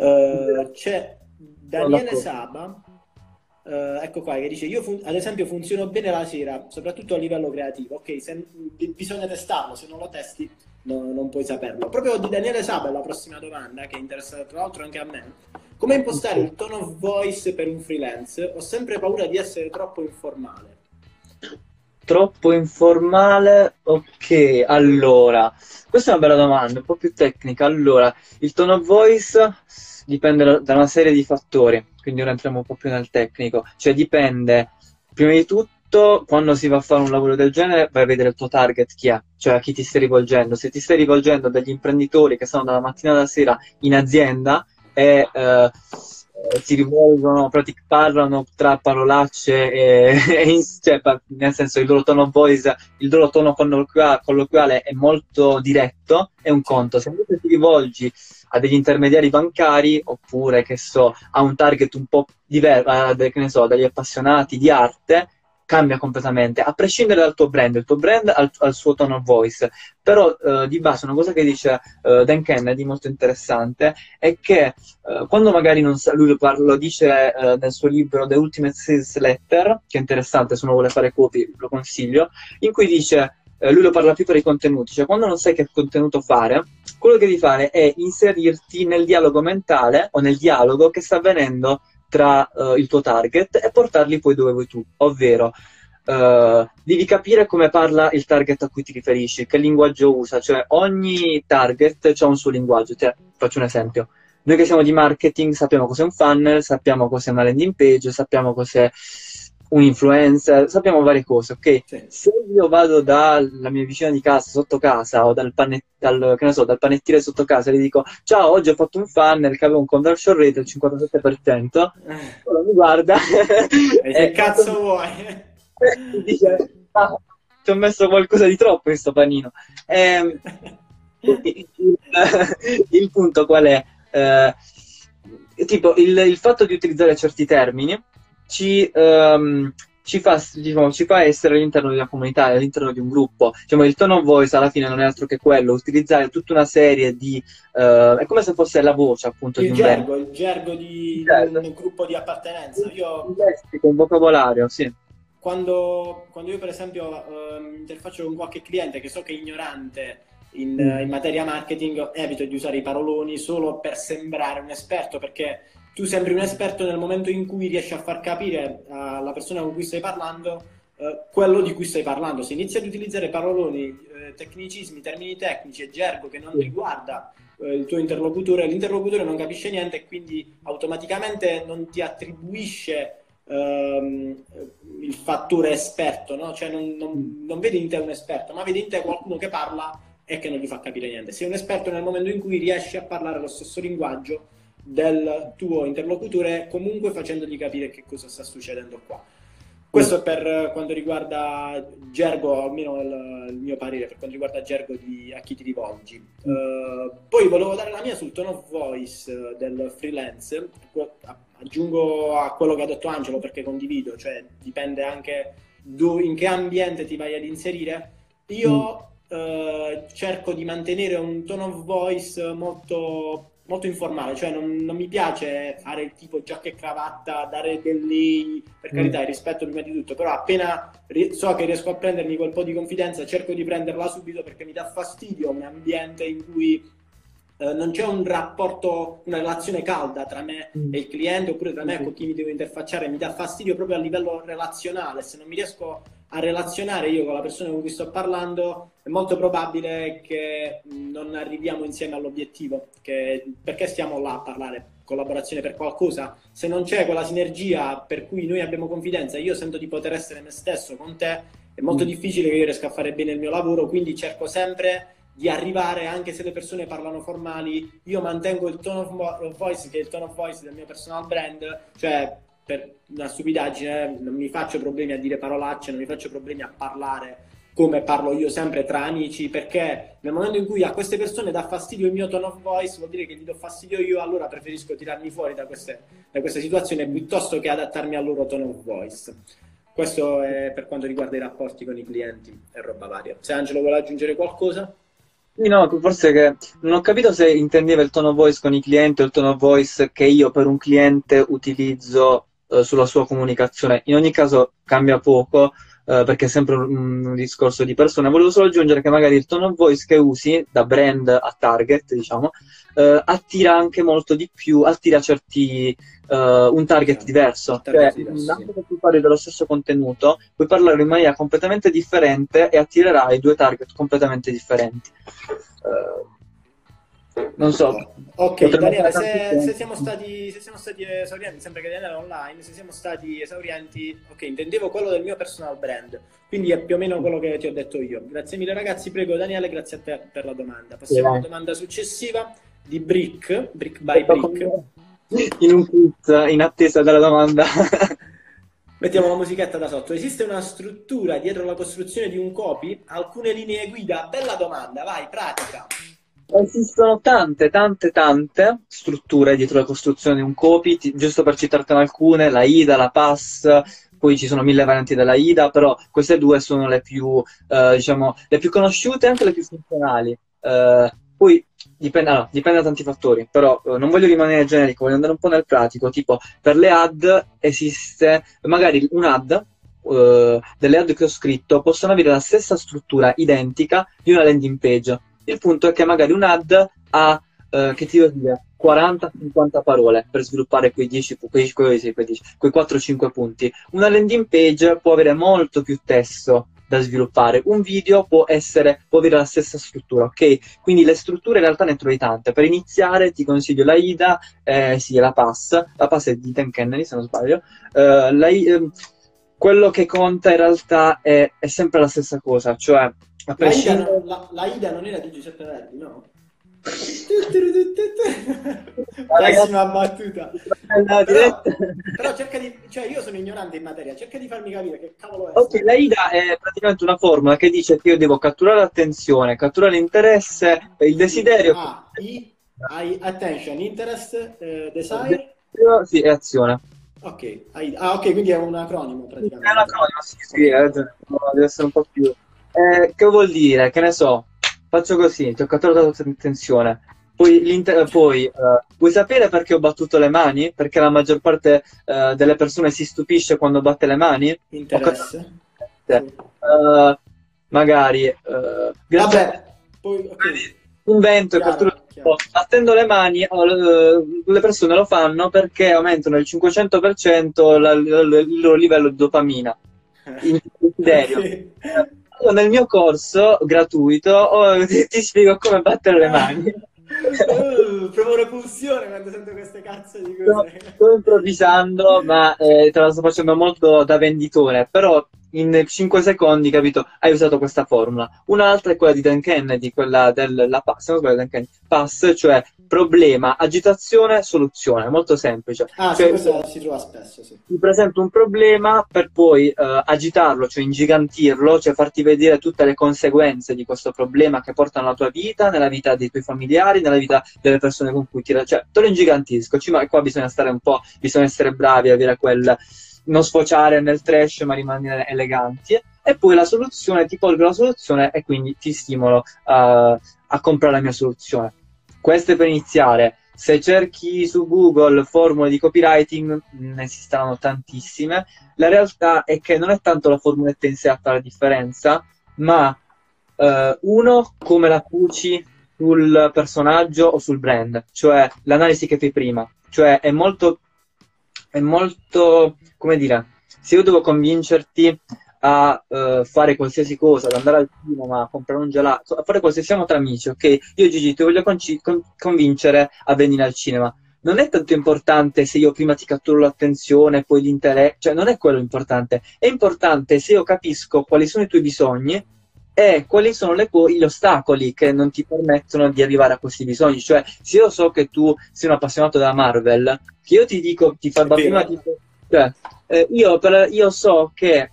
Uh, c'è Daniele Saba, uh, ecco qua, che dice: Io fun- ad esempio funziono bene la sera, soprattutto a livello creativo. Ok, se, bisogna testarlo, se non lo testi no, non puoi saperlo. Proprio di Daniele Saba è la prossima domanda, che interessa tra l'altro anche a me. Come impostare il tone of voice per un freelance? Ho sempre paura di essere troppo informale. Troppo informale? Ok, allora, questa è una bella domanda, un po' più tecnica. Allora, il tone of voice dipende da una serie di fattori, quindi ora entriamo un po' più nel tecnico. Cioè dipende, prima di tutto, quando si va a fare un lavoro del genere, vai a vedere il tuo target chi è, cioè a chi ti stai rivolgendo. Se ti stai rivolgendo a degli imprenditori che sono dalla mattina alla sera in azienda e... Eh, si rivolgono, parlano tra parolacce e, e cioè, nel senso il loro tono voice, il loro tono colloquiale, colloquiale è molto diretto, è un conto. Se invece ti rivolgi a degli intermediari bancari oppure che so, a un target un po' diverso, che ne so, dagli appassionati di arte, cambia completamente, a prescindere dal tuo brand, il tuo brand ha il suo tone of voice, però uh, di base una cosa che dice uh, Dan Kennedy molto interessante è che uh, quando magari non sa, lui lo, parla, lo dice nel suo libro The Ultimate Sales Letter, che è interessante se uno vuole fare copy lo consiglio, in cui dice lui lo parla più per i contenuti, cioè quando non sai che contenuto fare, quello che devi fare è inserirti nel dialogo mentale o nel dialogo che sta avvenendo tra uh, il tuo target e portarli poi dove vuoi tu, ovvero uh, devi capire come parla il target a cui ti riferisci, che linguaggio usa, cioè ogni target ha un suo linguaggio. Ti faccio un esempio. Noi che siamo di marketing sappiamo cos'è un funnel, sappiamo cos'è una landing page, sappiamo cos'è un influencer, sappiamo varie cose, ok? Sì. Se io vado dalla mia vicina di casa, sotto casa, o dal, panet- dal, so, dal panettiere sotto casa e gli dico ciao, oggi ho fatto un funnel che aveva un conversion rate del 57%, eh. mi guarda e che cazzo vuoi? dice, ah, ti ho messo qualcosa di troppo in questo panino. Eh, il, il, punto qual è? Eh, tipo, il, il fatto di utilizzare certi termini ci, um, ci, fa, diciamo, ci, fa, essere all'interno di una comunità, all'interno di un gruppo. Diciamo, il tone of voice alla fine non è altro che quello, utilizzare tutta una serie di... Uh, è come se fosse la voce appunto il di un gergo, il gergo di il gergo. un gruppo di appartenenza. Io... Il lessico, un vocabolario, sì. Quando, quando io per esempio uh, interfaccio con qualche cliente che so che è ignorante in, mm. in materia marketing, evito di usare i paroloni solo per sembrare un esperto perché tu sembri un esperto nel momento in cui riesci a far capire alla persona con cui stai parlando eh, quello di cui stai parlando. Se inizi ad utilizzare paroloni, eh, tecnicismi, termini tecnici e gergo che non riguarda eh, il tuo interlocutore, l'interlocutore non capisce niente e quindi automaticamente non ti attribuisce ehm, il fattore esperto, no? cioè non, non, non vede in te un esperto, ma vede in te qualcuno che parla e che non gli fa capire niente. Sei un esperto nel momento in cui riesci a parlare lo stesso linguaggio del tuo interlocutore comunque facendogli capire che cosa sta succedendo qua. Questo è per quanto riguarda gergo, almeno il, il mio parere, per quanto riguarda gergo di, a chi ti rivolgi. Uh, poi volevo dare la mia sul tone of voice del freelance. Aggiungo a quello che ha detto Angelo perché condivido, cioè dipende anche in che ambiente ti vai ad inserire. Io mm. uh, cerco di mantenere un tone of voice molto molto informale, cioè non, non, mi piace fare il tipo giacca e cravatta, dare delle per mm. carità, il rispetto prima di tutto, però appena so che riesco a prendermi quel po' di confidenza, cerco di prenderla subito perché mi dà fastidio un ambiente in cui eh, non c'è un rapporto, una relazione calda tra me mm. e il cliente oppure tra me e con chi mi devo interfacciare, mi dà fastidio proprio a livello relazionale, se non mi riesco a relazionare io con la persona con cui sto parlando, è molto probabile che non arriviamo insieme all'obiettivo, che, perché stiamo là a parlare collaborazione per qualcosa, se non c'è quella sinergia per cui noi abbiamo confidenza, io sento di poter essere me stesso con te, è molto mm. difficile che io riesca a fare bene il mio lavoro, quindi cerco sempre di arrivare, anche se le persone parlano formali, io mantengo il tone of voice, che è il tone of voice del mio personal brand, cioè per una stupidaggine non mi faccio problemi a dire parolacce, non mi faccio problemi a parlare come parlo io sempre tra amici, perché nel momento in cui a queste persone dà fastidio il mio tone of voice, vuol dire che gli do fastidio io, allora preferisco tirarmi fuori da queste, da queste situazioni piuttosto che adattarmi al loro tone of voice. Questo è per quanto riguarda i rapporti con i clienti e roba varia. Se Angelo vuole aggiungere qualcosa? Sì, no, forse che non ho capito se intendeva il tono voice con i clienti o il tono voice che io per un cliente utilizzo eh, sulla sua comunicazione. In ogni caso cambia poco eh, perché è sempre un, un, discorso di persone. Volevo solo aggiungere che magari il tono voice che usi da brand a target, diciamo, eh, attira anche molto di più, attira certi uh, un target sì, diverso. Cioè, anche se tu parli dello stesso contenuto, puoi parlare in maniera completamente differente e attirerai due target completamente differenti. Uh, non so. Ok, Daniele, se, se, siamo stati, se siamo stati esaurienti, sembra che Daniele è online, se siamo stati esaurienti, ok, intendevo quello del mio personal brand, quindi è più o meno quello che ti ho detto io. Grazie mille ragazzi, prego Daniele, grazie a te per la domanda. Passiamo alla domanda successiva di Brick, Brick by Brick in un quiz in attesa della domanda. Mettiamo la musichetta da sotto. Esiste una struttura dietro la costruzione di un copy? Alcune linee guida? Bella domanda, vai, pratica. Esistono tante, tante, tante strutture dietro la costruzione di un copy, ti, giusto per citartene alcune, la IDA, la PAS, poi ci sono mille varianti della IDA, però queste due sono le più, eh, diciamo, le più conosciute e anche le più funzionali. Eh, poi dipende, allora, dipende, da tanti fattori, però eh, non voglio rimanere generico, voglio andare un po' nel pratico. Tipo, per le ad esiste magari un ad, eh, delle ad che ho scritto possono avere la stessa struttura identica di una landing page. Il punto è che magari un ad ha, eh, che ti dire, 40-50 parole per sviluppare quei 10, quei, quei, quei, quei 4-5 punti. Una landing page può avere molto più testo da sviluppare. Un video può essere, può avere la stessa struttura, ok? Quindi le strutture in realtà ne trovi tante. Per iniziare ti consiglio la IDA, eh, sì, la PAS, la PAS è di Dan Kennedy se non sbaglio. Uh, la, uh, quello che conta in realtà è, è, sempre la stessa cosa, cioè... A prescindere... la, IDA, la, la IDA non era di Giuseppe Verdi, no? Pessima battuta. Però, però, cerca di, cioè io sono ignorante in materia, cerca di farmi capire che cavolo è. Ok, la IDA è praticamente una formula che dice che io devo catturare l'attenzione, catturare l'interesse, il desiderio. Ah, i, I, attention, interest, uh, desire. Sì, e azione. Ok, ah, ok, quindi è un acronimo praticamente. È un acronimo, sì, sì, eh, deve essere un po' più. Eh, che vuol dire? Che ne so, faccio così, ti ho catturato l'attenzione. Poi, poi uh, vuoi sapere perché ho battuto le mani? Perché la maggior parte uh, delle persone si stupisce quando batte le mani? Interesse. Uh, magari. Vabbè, poi, okay. Invento chiaro, chiaro. battendo le mani, le persone lo fanno perché aumentano il 500% la, il loro livello di dopamina. In desiderio. Nel mio corso gratuito oh, ti, ti, spiego come battere le mani. Uh, provo repulsione quando sento queste cazzo di cose. Sto, sto improvvisando, ma eh, te la sto facendo molto da venditore, però in 5 secondi, capito, hai usato questa formula. Un'altra è quella di Dan Kennedy, quella della pass, Dan Kennedy, pass, cioè problema, agitazione, soluzione, molto semplice. Ah, cioè, sì, questo si trova spesso, sì. Ti presento un problema per poi eh, agitarlo, cioè ingigantirlo, cioè farti vedere tutte le conseguenze di questo problema che portano alla tua vita, nella vita dei tuoi familiari, nella vita delle persone con cui ti... Cioè, te lo ingigantisco, ma qua bisogna stare un po', bisogna essere bravi, avere quel non sfociare nel trash ma rimanere eleganti e poi la soluzione, ti porgo la soluzione e quindi ti stimolo uh, a comprare la mia soluzione. Questo è per iniziare. Se cerchi su Google formule di copywriting, ne esistono tantissime. La realtà è che non è tanto la formuletta in sé a fare la differenza, ma uh, uno, come la cuci sul personaggio o sul brand, cioè l'analisi che fai prima. Cioè è molto è molto, come dire, se io devo convincerti a uh, fare qualsiasi cosa, ad andare al cinema, a comprare un gelato, a fare qualsiasi, siamo tra amici, ok? Io Gigi ti voglio con- con- convincere a venire al cinema. Non è tanto importante se io prima ti catturo l'attenzione, poi l'interesse, cioè non è quello importante. È importante se io capisco quali sono i tuoi bisogni e quali sono le, gli ostacoli che non ti permettono di arrivare a questi bisogni. Cioè, se io so che tu sei un appassionato della Marvel, che io ti dico, ti farò prima tipo, cioè, eh, io, per, io, so che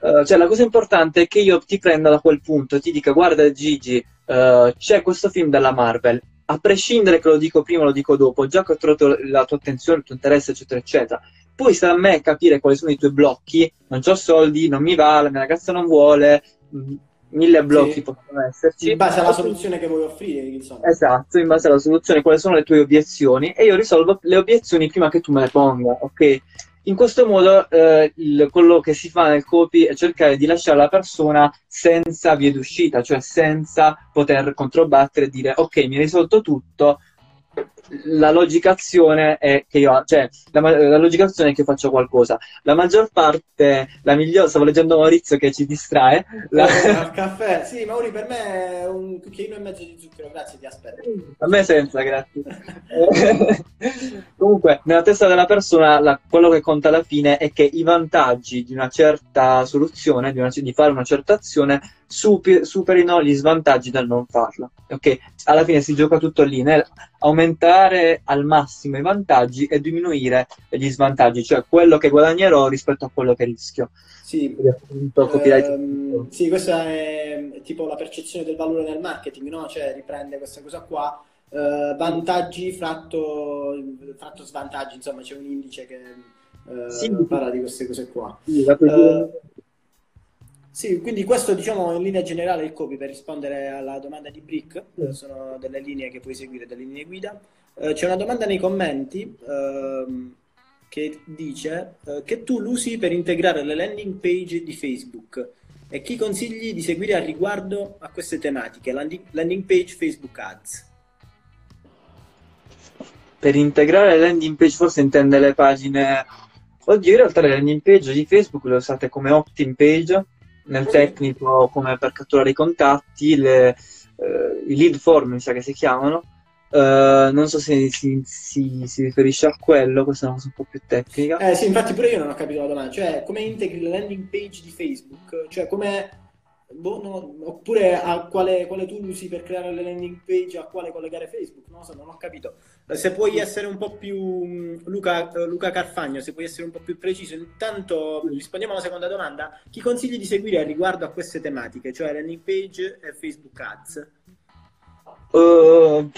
uh, cioè, la cosa importante è che io ti prenda da quel punto e ti dica guarda Gigi, uh, c'è questo film della Marvel, a prescindere che lo dico prima o lo dico dopo, già che ho trovato la tua attenzione, il tuo interesse, eccetera, eccetera. Poi sta a me capire quali sono i tuoi blocchi, non ho soldi, non mi va, la mia ragazza non vuole, mille blocchi sì. possono esserci. In base alla soluzione che vuoi offrire, insomma. Esatto, in base alla soluzione, quali sono le tue obiezioni e io risolvo le obiezioni prima che tu me le ponga, ok? In questo modo eh, il, quello che si fa nel copy è cercare di lasciare la persona senza via d'uscita, cioè senza poter controbattere e dire ok, mi hai risolto tutto, la logicazione è che io, cioè, la, la logicazione è che faccio qualcosa. La maggior parte, la migliore, stavo leggendo Maurizio che ci distrae. La... Eh, caffè, sì, Mauri, per me è un cucchiaino e mezzo di zucchero, grazie, ti aspetto. A me senza, grazie. Comunque, nella testa della persona, la, quello che conta alla fine è che i vantaggi di una certa soluzione, di, una, di fare una certa azione, super, superino gli svantaggi del non farla. Ok? Alla fine si gioca tutto lì, nel aumentare al massimo i vantaggi e diminuire gli svantaggi, cioè quello che guadagnerò rispetto a quello che rischio. Sì, ehm, sì questa è tipo la percezione del valore nel marketing, no? Cioè riprende questa cosa qua. Uh, vantaggi fratto, fratto svantaggi, insomma c'è un indice che uh, sì. parla di queste cose qua. Sì, uh, sì, quindi questo diciamo in linea generale il copy per rispondere alla domanda di Brick, mm. sono delle linee che puoi seguire, delle linee guida. Eh, c'è una domanda nei commenti ehm, che dice eh, che tu l'usi per integrare le landing page di Facebook e chi consigli di seguire al riguardo a queste tematiche, landing, landing page Facebook Ads. Per integrare le landing page forse intende le pagine... Oddio, in realtà le landing page di Facebook le usate come opt-in page nel tecnico come per catturare i contatti, le, eh, i lead form mi sa che si chiamano. Uh, non so se si, si, si, riferisce a quello, questa è una cosa un po' più tecnica. Eh sì, infatti pure io non ho capito la domanda, cioè come integri la landing page di Facebook, cioè come boh, no, oppure a quale, quale tool usi per creare le landing page, a quale collegare Facebook, non so, non ho capito. Se puoi essere un po' più, mm, Luca, eh, Luca Carfagno, se puoi essere un po' più preciso, intanto rispondiamo alla seconda domanda. Chi consigli di seguire riguardo a queste tematiche, cioè landing page e Facebook Ads? Uh,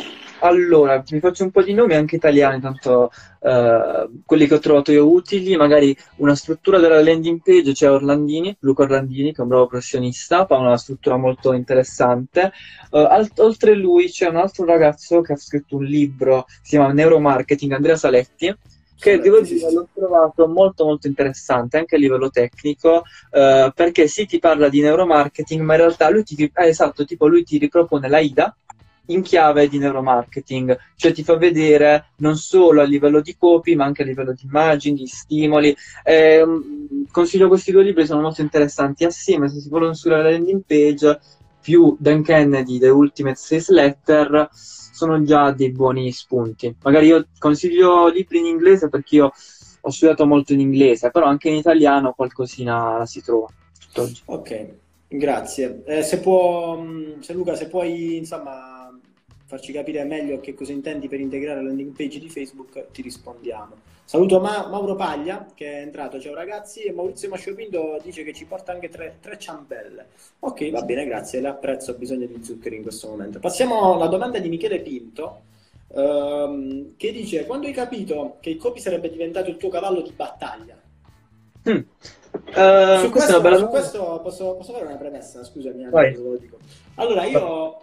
allora, vi faccio un po' di nomi anche italiani, tanto uh, quelli che ho trovato io utili, magari una struttura della landing page, c'è Orlandini, Luca Orlandini, che è un bravo professionista, fa una struttura molto interessante. Uh, alt- oltre lui c'è un altro ragazzo che ha scritto un libro, si chiama Neuromarketing, Andrea Saletti, che devo dire l'ho trovato molto molto interessante anche a livello tecnico uh, perché sì ti parla di neuromarketing ma in realtà lui ti, eh, esatto, tipo lui ti ripropone la IDA in chiave di neuromarketing, cioè ti fa vedere non solo a livello di copy, ma anche a livello di immagini, di stimoli. Eh, consiglio questi due libri, sono molto interessanti assieme, se si vuole sulla landing page, più Dan Kennedy, The Ultimate Sales Letter, sono già dei buoni spunti. Magari io consiglio libri in inglese perché io ho studiato molto in inglese, però anche in italiano qualcosina la si trova tutt'oggi. Ok, grazie. Eh, se, può, mm, se Luca, se puoi insomma farci capire meglio che cosa intendi per integrare la landing page di Facebook, ti rispondiamo. Saluto Ma- Mauro Paglia che è entrato, ciao ragazzi, e Maurizio Masciopindo dice che ci porta anche tre, tre ciambelle. Ok, va bene, grazie, le apprezzo, ho bisogno di zuccheri in questo momento. Passiamo alla domanda di Michele Pinto, ehm, che dice, quando hai capito che il copy sarebbe diventato il tuo cavallo di battaglia? Mm. Uh, su questo, bella... su questo posso, posso, fare una premessa, scusami, dico. Allora, io ho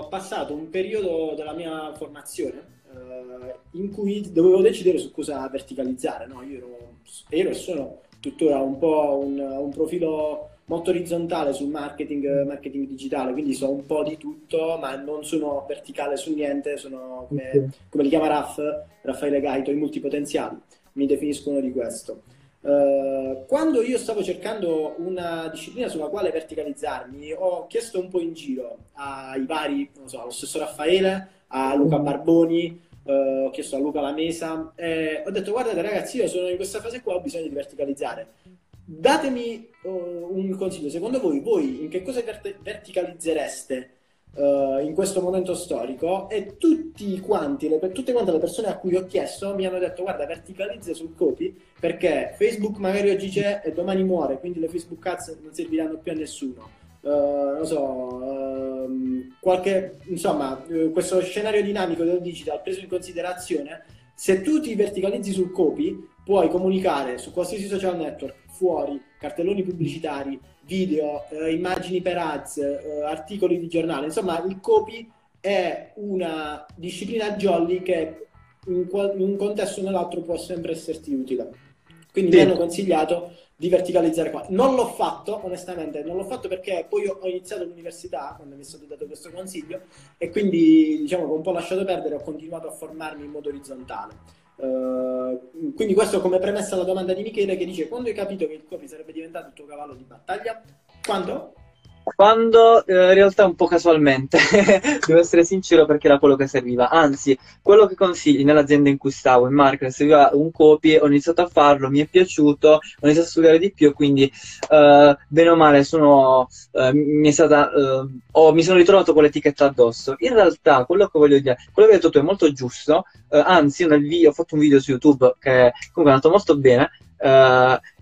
uh, passato un periodo della mia formazione uh, in cui dovevo decidere su cosa verticalizzare, no? Io ero, ero, e sono tuttora un po' un, un, profilo molto orizzontale sul marketing, marketing digitale, quindi so un po' di tutto, ma non sono verticale su niente, sono come, come li chiama Raff, Raffaele Gaito, i multipotenziali, mi definiscono di questo. Uh, quando io stavo cercando una disciplina sulla quale verticalizzarmi, ho chiesto un po' in giro ai vari, non so, allo stesso Raffaele, a Luca mm. Barboni, uh, ho chiesto a Luca Lamesa, e ho detto guardate ragazzi, io sono in questa fase qua, ho bisogno di verticalizzare. Datemi uh, un consiglio, secondo voi, voi in che cosa vert- verticalizzereste uh, in questo momento storico e tutti quanti, le, tutte quante le persone a cui ho chiesto mi hanno detto guarda verticalizza sul copy perché Facebook magari oggi c'è e domani muore, quindi le Facebook Ads non serviranno più a nessuno. Uh, non so, uh, qualche, insomma, uh, questo scenario dinamico del digital preso in considerazione, se tu ti verticalizzi sul copy, puoi comunicare su qualsiasi social network, fuori, cartelloni pubblicitari, video, eh, immagini per ads, eh, articoli di giornale, insomma il copy è una disciplina jolly che in, in un contesto o nell'altro può sempre esserti utile. Quindi sì. mi hanno consigliato di verticalizzare qua. Non l'ho fatto, onestamente, non l'ho fatto perché poi ho iniziato l'università quando mi è stato dato questo consiglio e quindi diciamo che un po' lasciato perdere, ho continuato a formarmi in modo orizzontale. Uh, quindi questo come premessa alla domanda di Michele che dice quando hai capito che il copy sarebbe diventato il tuo cavallo di battaglia? Quando? Quando eh, in realtà un po' casualmente, devo essere sincero perché era quello che serviva. Anzi, quello che consigli nell'azienda in cui stavo, in marketing, serviva un copy, ho iniziato a farlo, mi è piaciuto, ho iniziato a studiare di più, quindi eh, bene o male sono, eh, mi, stata, oh, mi, sono ritrovato con l'etichetta addosso. In realtà quello che voglio dire, quello che hai detto tu è molto giusto, eh, anzi video, ho fatto un video su YouTube che comunque è andato molto bene,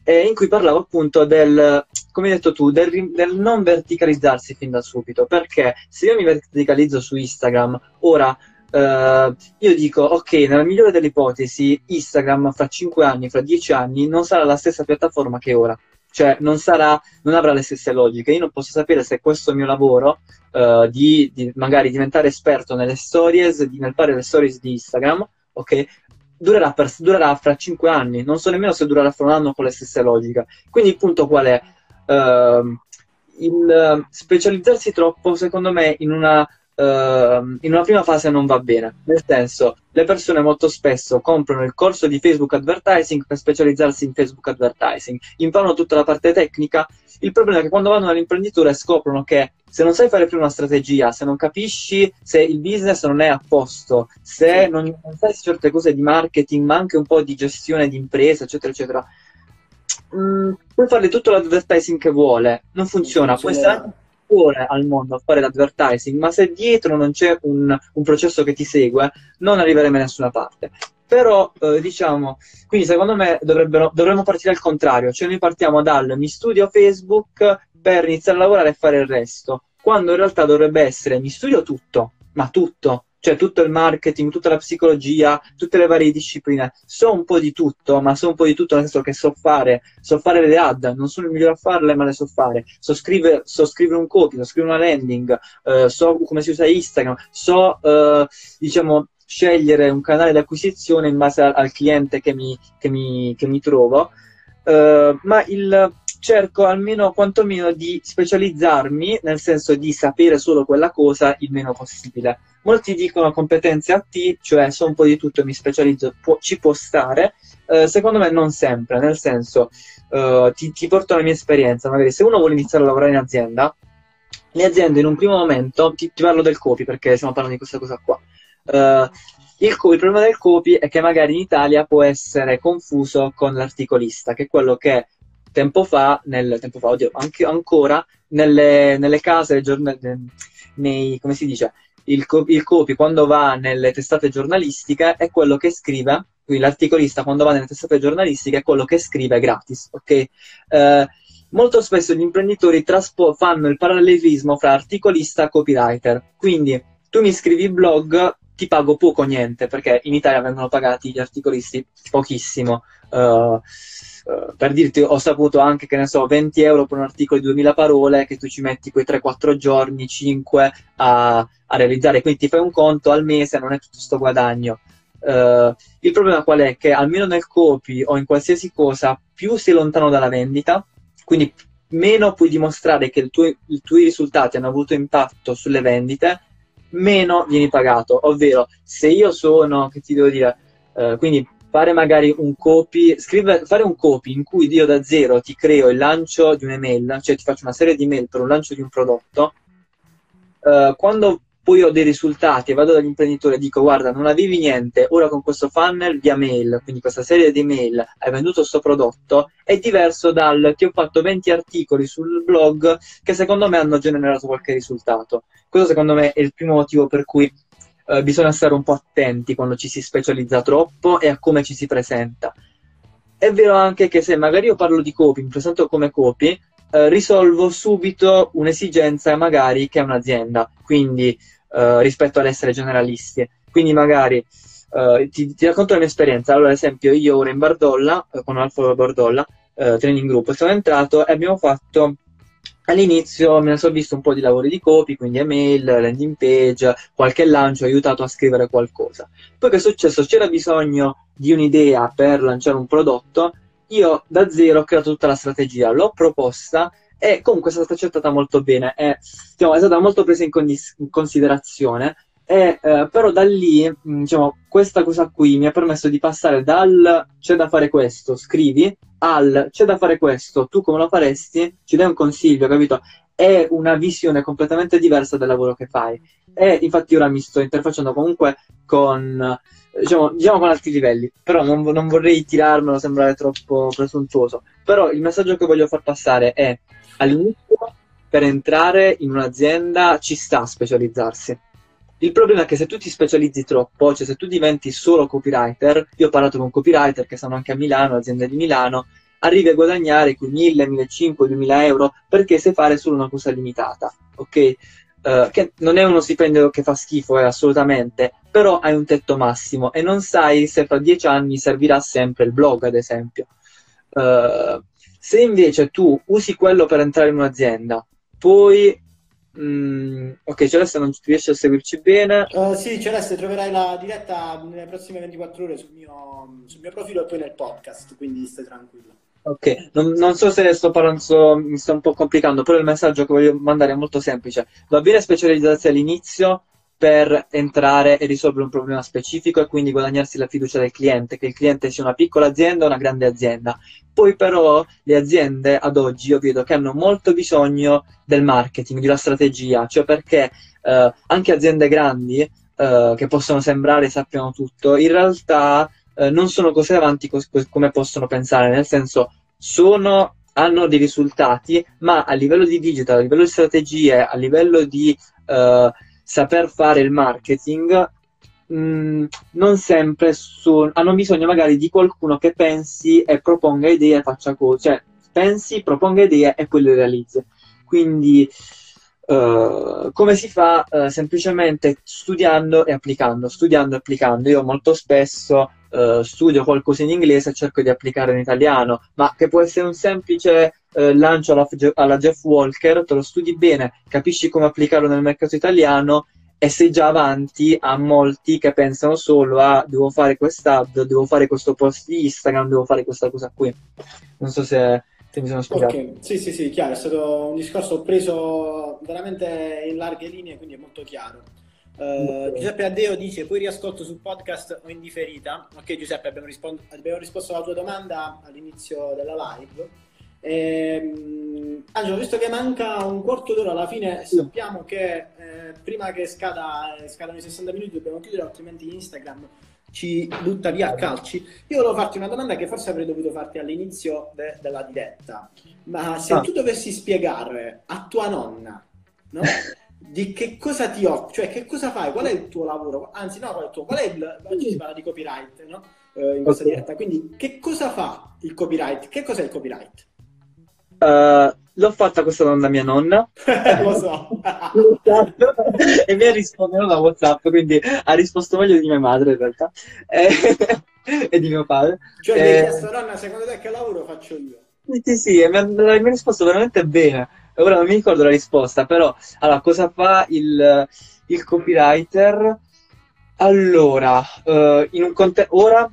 eh, in cui parlavo appunto del, come hai detto tu, del, del, non verticalizzarsi fin da subito, perché se io mi verticalizzo su Instagram, ora eh, io dico, ok, nella migliore delle ipotesi, Instagram fra 5 anni, fra 10 anni, non sarà la stessa piattaforma che ora. Cioè, non, sarà, non avrà le stesse logiche. Io non posso sapere se questo mio lavoro uh, di, di, magari diventare esperto nelle stories, di, nel fare le stories di Instagram, ok? Durerà, per, durerà fra 5 anni, non so nemmeno se durerà fra un anno con le stesse logiche. Quindi il punto qual è? Uh, il uh, specializzarsi troppo, secondo me, in una Uh, in una prima fase non va bene. Nel senso, le persone molto spesso comprano il corso di Facebook Advertising per specializzarsi in Facebook Advertising, imparano tutta la parte tecnica. Il problema è che quando vanno all'imprenditore scoprono che se non sai fare più una strategia, se non capisci se il business non è a posto, se non, non sai certe cose di marketing, ma anche un po' di gestione di impresa, eccetera, eccetera, mh, puoi fare tutto l'advertising che vuole, non funziona. Può essere anche cuore al mondo a fare l'advertising, ma se dietro non c'è un, un processo che ti segue, non arriveremo da nessuna parte. Però, eh, diciamo, quindi secondo me dovremmo partire al contrario, cioè noi partiamo dal mi studio Facebook per iniziare a lavorare e fare il resto, quando in realtà dovrebbe essere mi studio tutto, ma tutto, cioè tutto il marketing, tutta la psicologia, tutte le varie discipline. So un po' di tutto, ma so un po' di tutto nel senso che so fare, so fare le ad, non sono il migliore a farle, ma le so fare. So scrivere, so scrivere un copy, so scrivere una landing, eh, so come si usa Instagram, so, eh, diciamo, scegliere un canale di acquisizione in base al, al cliente che mi, che mi, che mi trovo. Uh, ma il, cerco almeno quantomeno di specializzarmi, nel senso di sapere solo quella cosa il meno possibile. Molti dicono competenze a T, cioè so un po' di tutto e mi specializzo, può, ci può stare. Uh, secondo me non sempre, nel senso, uh, ti, ti, porto la mia esperienza, magari se uno vuole iniziare a lavorare in azienda, le aziende in un primo momento, ti, ti parlo del copy perché stiamo parlando di questa cosa qua, uh, Il, il, problema del copy è che magari in Italia può essere confuso con l'articolista, che è quello che tempo fa, nel, tempo fa oddio, anche, ancora nelle, nelle case, giornal, nei, come si dice, il, il copy quando va nelle testate giornalistiche è quello che scrive, quindi l'articolista quando va nelle testate giornalistiche è quello che scrive gratis, ok? Eh, molto spesso gli imprenditori traspo- fanno il parallelismo fra articolista e copywriter, quindi tu mi scrivi blog, ti pago poco o niente, perché in Italia vengono pagati gli articolisti pochissimo. Uh, Uh, per dirti, ho saputo anche che ne so, 20 euro per un articolo di 2000 parole che tu ci metti quei 3-4 giorni, 5 a, a, realizzare, quindi ti fai un conto al mese, non è tutto questo guadagno. Uh, il problema qual è? Che almeno nel copy o in qualsiasi cosa, più sei lontano dalla vendita, quindi meno puoi dimostrare che tuo, i tuoi risultati hanno avuto impatto sulle vendite, meno vieni pagato. Ovvero, se io sono, che ti devo dire, uh, quindi fare magari un copy, scrivere, fare un copy in cui io da zero ti creo il lancio di un'email, cioè ti faccio una serie di mail per un lancio di un prodotto, uh, quando poi ho dei risultati e vado dagli imprenditori e dico guarda non avevi niente, ora con questo funnel via mail, quindi questa serie di mail hai venduto questo prodotto, è diverso dal ti ho fatto 20 articoli sul blog che secondo me hanno generato qualche risultato. Questo secondo me è il primo motivo per cui eh, bisogna stare un po' attenti quando ci si specializza troppo e a come ci si presenta. È vero anche che se magari io parlo di copy, mi presento come copy, eh, risolvo subito un'esigenza magari che è un'azienda, quindi eh, rispetto all'essere generalisti. Quindi magari Uh, ti, ti, racconto la mia esperienza. Allora, ad esempio, io ora in Bardolla, con Alfa Bardolla, uh, training group, sono entrato e abbiamo fatto All'inizio ne sono visto un po' di lavori di copy, quindi email, landing page, qualche lancio, aiutato a scrivere qualcosa. Poi che è successo? C'era bisogno di un'idea per lanciare un prodotto, io da zero ho creato tutta la strategia, l'ho proposta e comunque è stata accettata molto bene, è, diciamo, è stata molto presa in, condis- in considerazione e, eh, però da lì, diciamo, questa cosa qui mi ha permesso di passare dal c'è da fare questo, scrivi, al c'è da fare questo, tu come lo faresti, ci dai un consiglio, capito? È una visione completamente diversa del lavoro che fai. E infatti ora mi sto interfacciando comunque con, diciamo, diciamo con altri livelli, però non, non vorrei tirarmelo, sembrare troppo presuntuoso. Però il messaggio che voglio far passare è all'inizio per entrare in un'azienda ci sta specializzarsi il problema è che se tu ti specializzi troppo, cioè se tu diventi solo copywriter, io ho parlato con copywriter che stanno anche a Milano, aziende di Milano, arrivi a guadagnare quei 1000, 1500, 2000 euro perché sai fare solo una cosa limitata, ok? Uh, che non è uno stipendio che fa schifo, eh, assolutamente, però hai un tetto massimo e non sai se fra dieci anni servirà sempre il blog, ad esempio. Uh, se invece tu usi quello per entrare in un'azienda, poi Mm, ok, Celeste non riesci a seguirci bene. Uh, sì, Celeste, troverai la diretta nelle prossime 24 ore sul mio, sul mio profilo e poi nel podcast, quindi stai tranquillo. Ok, non, non, so se sto parlando, mi sto un po' complicando, però il messaggio che voglio mandare è molto semplice. Va bene specializzarsi all'inizio, per entrare e risolvere un problema specifico e quindi guadagnarsi la fiducia del cliente, che il cliente sia una piccola azienda o una grande azienda. Poi però le aziende ad oggi io vedo che hanno molto bisogno del marketing, di una strategia, cioè perché eh, anche aziende grandi eh, che possono sembrare sappiano tutto, in realtà eh, non sono così avanti cos- come possono pensare, nel senso sono hanno dei risultati, ma a livello di digital, a livello di strategie, a livello di uh, saper fare il marketing, mh, mm, non sempre su, hanno bisogno magari di qualcuno che pensi e proponga idee e faccia cose, cioè pensi, proponga idee e poi le realizzi. Quindi uh, come si fa? Uh, semplicemente studiando e applicando, studiando e applicando. Io molto spesso uh, studio qualcosa in inglese e cerco di applicare in italiano, ma che può essere un semplice eh, lancio alla, alla, Jeff Walker, te lo studi bene, capisci come applicarlo nel mercato italiano e sei già avanti a molti che pensano solo a devo fare quest'ad, devo fare questo post di Instagram, devo fare questa cosa qui. Non so se te mi sono spiegato. Okay. Sì, sì, sì, chiaro, è stato un discorso preso veramente in larghe linee, quindi è molto chiaro. Uh, Giuseppe Addeo dice poi riascolto sul podcast o in differita ok Giuseppe abbiamo, rispond- abbiamo risposto alla tua domanda all'inizio della live Ehm, Angelo, visto che manca un quarto d'ora alla fine, sappiamo che eh, prima che scada, scadano i 60 minuti dobbiamo chiudere, altrimenti Instagram ci butta via a calci. Io volevo farti una domanda che forse avrei dovuto farti all'inizio de- della diretta, ma se ah. tu dovessi spiegare a tua nonna, no? di che cosa ti occupi, cioè che cosa fai, qual è il tuo lavoro, anzi no, qual è il tuo, qual è il, oggi si parla di copyright, no? Eh, in questa okay. diretta, quindi che cosa fa il copyright, che cos'è il copyright? Uh, l'ho fatta questa domanda a mia nonna. Lo so. e mi ha risposto da WhatsApp, quindi ha risposto meglio di mia madre in realtà. E, e di mio padre. Cioè, mi hai chiesto, nonna, secondo te che lavoro faccio io? Sì, sì, e mi ha, mi ha risposto veramente bene. Ora non mi ricordo la risposta, però, allora, cosa fa il, il copywriter? Allora, uh, in un contesto... Ora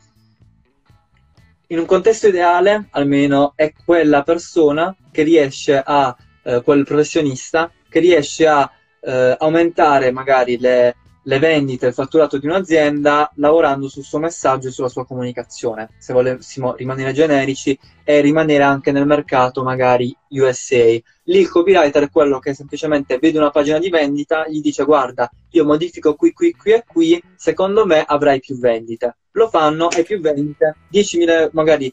in un contesto ideale, almeno, è quella persona che riesce a, eh, quel professionista, che riesce a eh, aumentare magari le, le vendite, il fatturato di un'azienda lavorando sul suo messaggio e sulla sua comunicazione, se volessimo rimanere generici, e rimanere anche nel mercato magari USA. Lì il copywriter è quello che semplicemente vede una pagina di vendita, gli dice guarda, io modifico qui, qui, qui e qui, secondo me avrai più vendite. Lo fanno e più vendite, 10.000 magari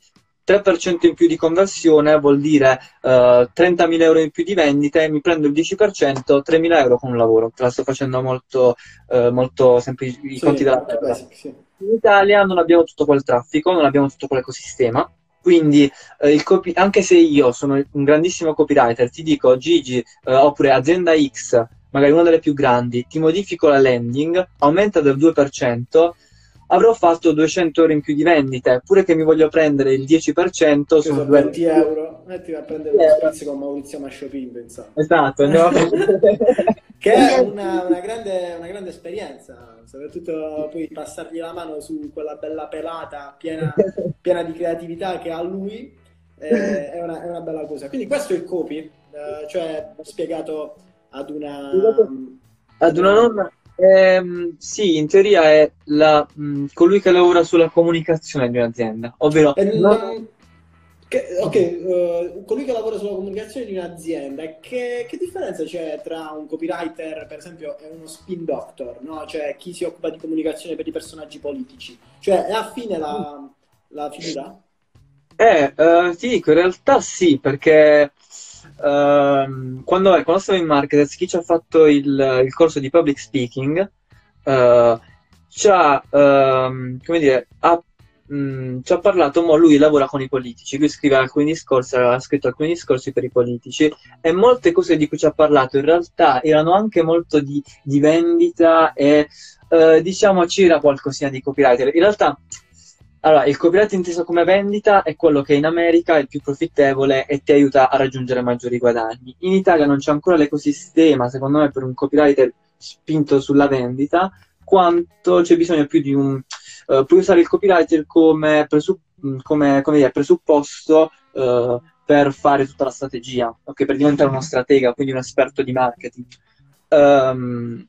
3% in più di conversione vuol dire uh, eh, 30.000 euro in più di vendite, mi prendo il 10%, 3.000 euro con un lavoro. Te la sto facendo molto, uh, molto semplice, i sì, conti della terra. Sì. In Italia non abbiamo tutto quel traffico, non abbiamo tutto quell'ecosistema, quindi eh, copy- anche se io sono un grandissimo copywriter, ti dico Gigi eh, oppure azienda X, magari una delle più grandi, ti modifico la landing, aumenta del 2%, avrò fatto 200 euro in più di vendite, pure che mi voglio prendere il 10% su 20 euro, metti a prendere lo spazio con Maurizio Masciopin, pensavo. Esatto, a che è una, una, grande, una, grande, esperienza, soprattutto poi passargli la mano su quella bella pelata piena, piena di creatività che ha lui, eh, è, una, è, una, bella cosa. Quindi questo è il copy, eh, cioè spiegato ad una... Ad una nonna eh, sì, in teoria è la, mh, colui che lavora sulla comunicazione di un'azienda, ovvero... Non... Che, ok, uh, colui che lavora sulla comunicazione di un'azienda, che, che, differenza c'è tra un copywriter, per esempio, e uno spin doctor, no? Cioè chi si occupa di comunicazione per i personaggi politici? Cioè è affine la, la figura? Eh, uh, ti dico, in realtà sì, perché uh, quando, quando, stavo in marketing, chi ci ha fatto il, il corso di public speaking uh, ci ha, come dire, ha, mh, mm, ci ha parlato, mo lui lavora con i politici, lui scrive alcuni discorsi, ha scritto alcuni discorsi per i politici e molte cose di cui ci ha parlato in realtà erano anche molto di, di vendita e uh, diciamo c'era qualcosina di copywriter. In realtà allora, il copyright inteso come vendita è quello che in America è il più profittevole e ti aiuta a raggiungere maggiori guadagni. In Italia non c'è ancora l'ecosistema, secondo me, per un copywriter spinto sulla vendita, quanto c'è bisogno più di un... Uh, puoi usare il copywriter come, presu- come, come dire, presupposto uh, per fare tutta la strategia, okay? per diventare uno stratega, quindi un esperto di marketing. Um,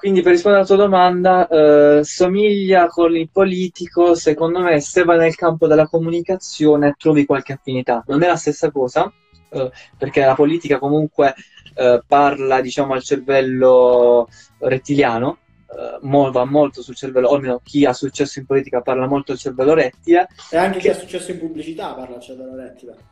quindi per rispondere alla tua domanda, eh, somiglia con il politico, secondo me se vai nel campo della comunicazione trovi qualche affinità. Non è la stessa cosa, eh, perché la politica comunque eh, parla diciamo al cervello rettiliano, eh, va molto sul cervello, o almeno chi ha successo in politica parla molto al cervello rettile. E anche che... chi ha successo in pubblicità parla al cervello rettile.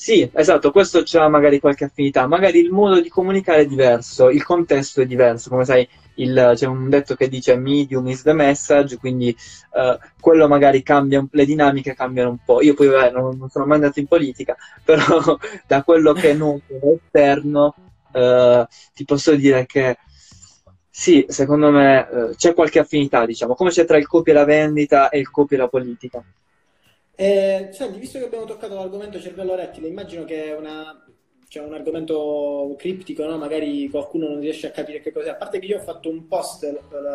Sì, esatto, questo c'ha magari qualche affinità, magari il modo di comunicare è diverso, il contesto è diverso, come sai il, c'è un detto che dice medium is the message, quindi uh, quello magari cambia, le dinamiche cambiano un po'. Io poi vabbè, non, non, sono mai andato in politica, però da quello che noto esterno uh, ti posso dire che sì, secondo me uh, c'è qualche affinità, diciamo, come c'è tra il copy e la vendita e il copy e la politica. Eh, senti, visto che abbiamo toccato l'argomento cervello rettile, immagino che una c'è un argomento criptico, no? magari qualcuno non riesce a capire che cos'è. A parte che io ho fatto un post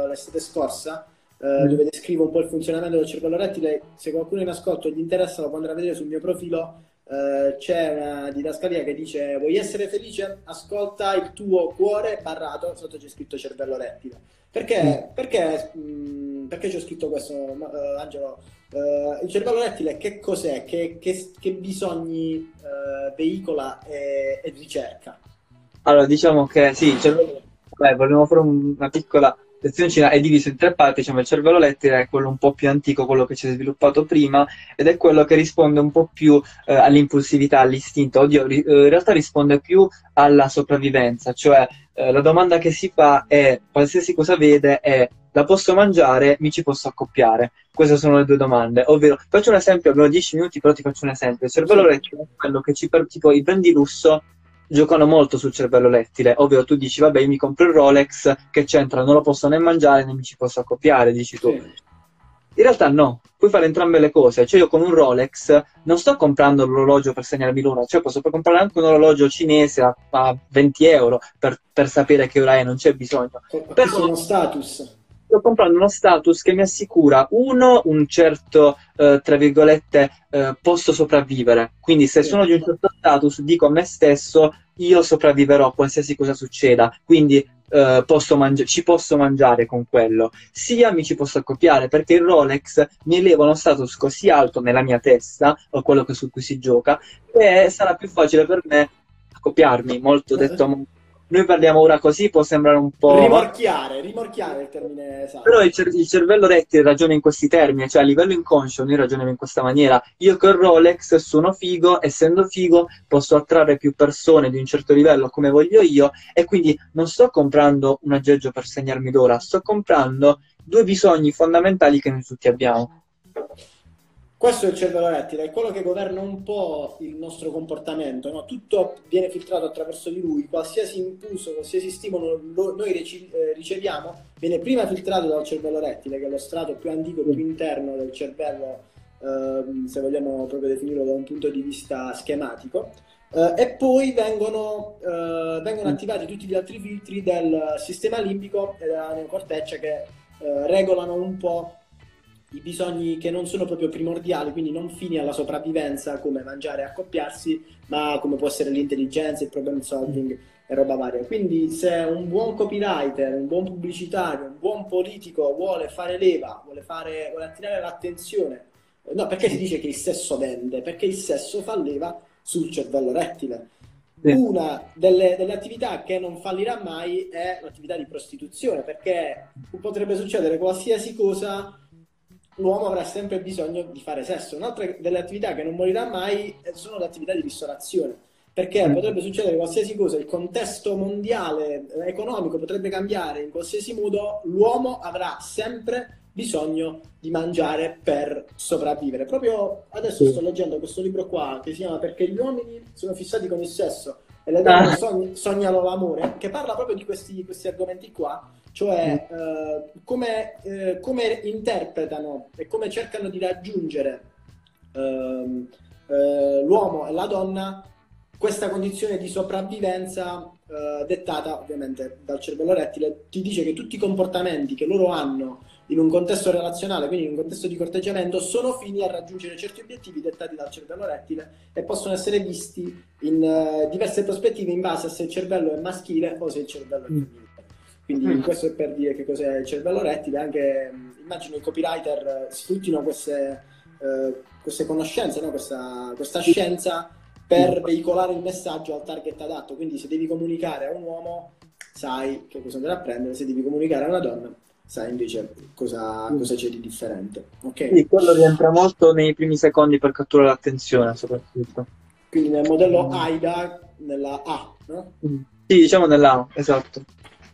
l'estate scorsa eh, mm. dove descrivo un po' il funzionamento del cervello rettile. Se qualcuno in ascolto gli interessa, lo può andare a vedere sul mio profilo. Eh, c'è una didascalia che dice: Vuoi essere felice? Ascolta il tuo cuore barrato. Sotto c'è scritto cervello rettile. Perché, mm. perché, mh, mm, perché c'è scritto questo, uh, Angelo? Uh, il cervello rettile che cos'è? Che, che, che bisogni uh, veicola e, e, ricerca? Allora, diciamo che sì, il cervello... Beh, volevo fare una piccola lezioncina, è diviso in tre parti, diciamo il cervello rettile è quello un po' più antico, quello che ci è sviluppato prima, ed è quello che risponde un po' più uh, all'impulsività, all'istinto. Oddio, ri- in realtà risponde più alla sopravvivenza, cioè la domanda che si fa è, qualsiasi cosa vede, è la posso mangiare, mi ci posso accoppiare? Queste sono le due domande. Ovvero, faccio un esempio, abbiamo 10 minuti, però ti faccio un esempio. Il cervello rettile è quello che ci per, tipo i brand di lusso giocano molto sul cervello rettile, ovvero tu dici, vabbè, io mi compro il Rolex, che c'entra, non lo posso né mangiare né mi ci posso accoppiare, dici tu. Sì. In realtà no, puoi fare entrambe le cose. Cioè io con un Rolex non sto comprando l'orologio per segnarmi l'ora, cioè posso comprare anche un orologio cinese a, a 20 euro per, per, sapere che ora è, non c'è bisogno. Per uno status sto comprando uno status che mi assicura, uno, un certo, eh, tra virgolette, eh, posso sopravvivere. Quindi se sono di un certo status, dico a me stesso, io sopravviverò qualsiasi cosa succeda. Quindi eh, posso mangi- ci posso mangiare con quello. Sia mi ci posso accoppiare, perché il Rolex mi eleva uno status così alto nella mia testa, o quello su cui si gioca, che sarà più facile per me accoppiarmi, molto detto molto noi parliamo ora così, può sembrare un po'... Rimorchiare, rimorchiare il termine esatto. Però il, cer- il cervello rettile ragiona in questi termini, cioè a livello inconscio noi ragioniamo in questa maniera. Io con Rolex sono figo, essendo figo posso attrarre più persone di un certo livello come voglio io e quindi non sto comprando un aggeggio per segnarmi l'ora, sto comprando due bisogni fondamentali che noi tutti abbiamo. Questo è il cervello rettile, è quello che governa un po' il nostro comportamento, no? tutto viene filtrato attraverso di lui, qualsiasi impulso, qualsiasi stimolo lo, noi eh, riceviamo viene prima filtrato dal cervello rettile, che è lo strato più antico, più interno del cervello, eh, se vogliamo proprio definirlo da un punto di vista schematico, eh, e poi vengono, eh, vengono, attivati tutti gli altri filtri del sistema limbico e della neocorteccia che eh, regolano un po' i bisogni che non sono proprio primordiali, quindi non fini alla sopravvivenza come mangiare e accoppiarsi, ma come può essere l'intelligenza, il problem solving e roba varia. Quindi se un buon copywriter, un buon pubblicitario, un buon politico vuole fare leva, vuole, fare, vuole attirare l'attenzione, no, perché si dice che il sesso vende? Perché il sesso fa leva sul cervello rettile. Una delle, delle, attività che non fallirà mai è l'attività di prostituzione, perché potrebbe succedere qualsiasi cosa l'uomo avrà sempre bisogno di fare sesso. Un'altra delle attività che non morirà mai sono le attività di ristorazione, perché mm. potrebbe succedere qualsiasi cosa, il contesto mondiale eh, economico potrebbe cambiare in qualsiasi modo, l'uomo avrà sempre bisogno di mangiare per sopravvivere. Proprio adesso sto leggendo questo libro qua che si chiama Perché gli uomini sono fissati con il sesso e le donne ah. sogn- sognano l'amore, che parla proprio di questi, questi argomenti qua, cioè eh, come, eh, come, interpretano e come cercano di raggiungere ehm, eh, l'uomo e la donna questa condizione di sopravvivenza eh, dettata ovviamente dal cervello rettile, ti dice che tutti i comportamenti che loro hanno in un contesto relazionale, quindi in un contesto di corteggiamento, sono fini a raggiungere certi obiettivi dettati dal cervello rettile e possono essere visti in uh, diverse prospettive in base a se il cervello è maschile o se il cervello è mm. femminile. Quindi mm. questo è per dire che cos'è il cervello rettile, anche immagino i copywriter sfruttino queste, uh, queste conoscenze, no? questa, questa scienza per mm. veicolare il messaggio al target adatto. Quindi se devi comunicare a un uomo, sai che cosa andare a prendere, se devi comunicare a una donna, sai invece cosa, mm. cosa c'è di differente. Okay? Sì, quello rientra molto nei primi secondi per catturare l'attenzione, soprattutto. Quindi nel modello AIDA, nella A, no? Mm. Sì, diciamo nella A, esatto.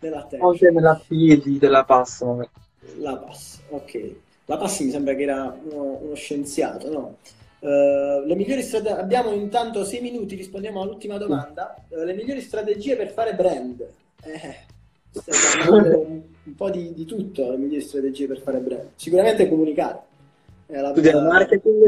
Nella T. Anche nella P della PAS. Magari. La PAS, ok. La PAS mi sembra che era uno, uno scienziato, no? Uh, le migliori strate- abbiamo intanto sei minuti, rispondiamo all'ultima domanda. Uh, le migliori strategie per fare brand. Eh, un, un po' di, di, tutto, le migliori strategie per fare brand. Sicuramente comunicare. studiare prima, marketing.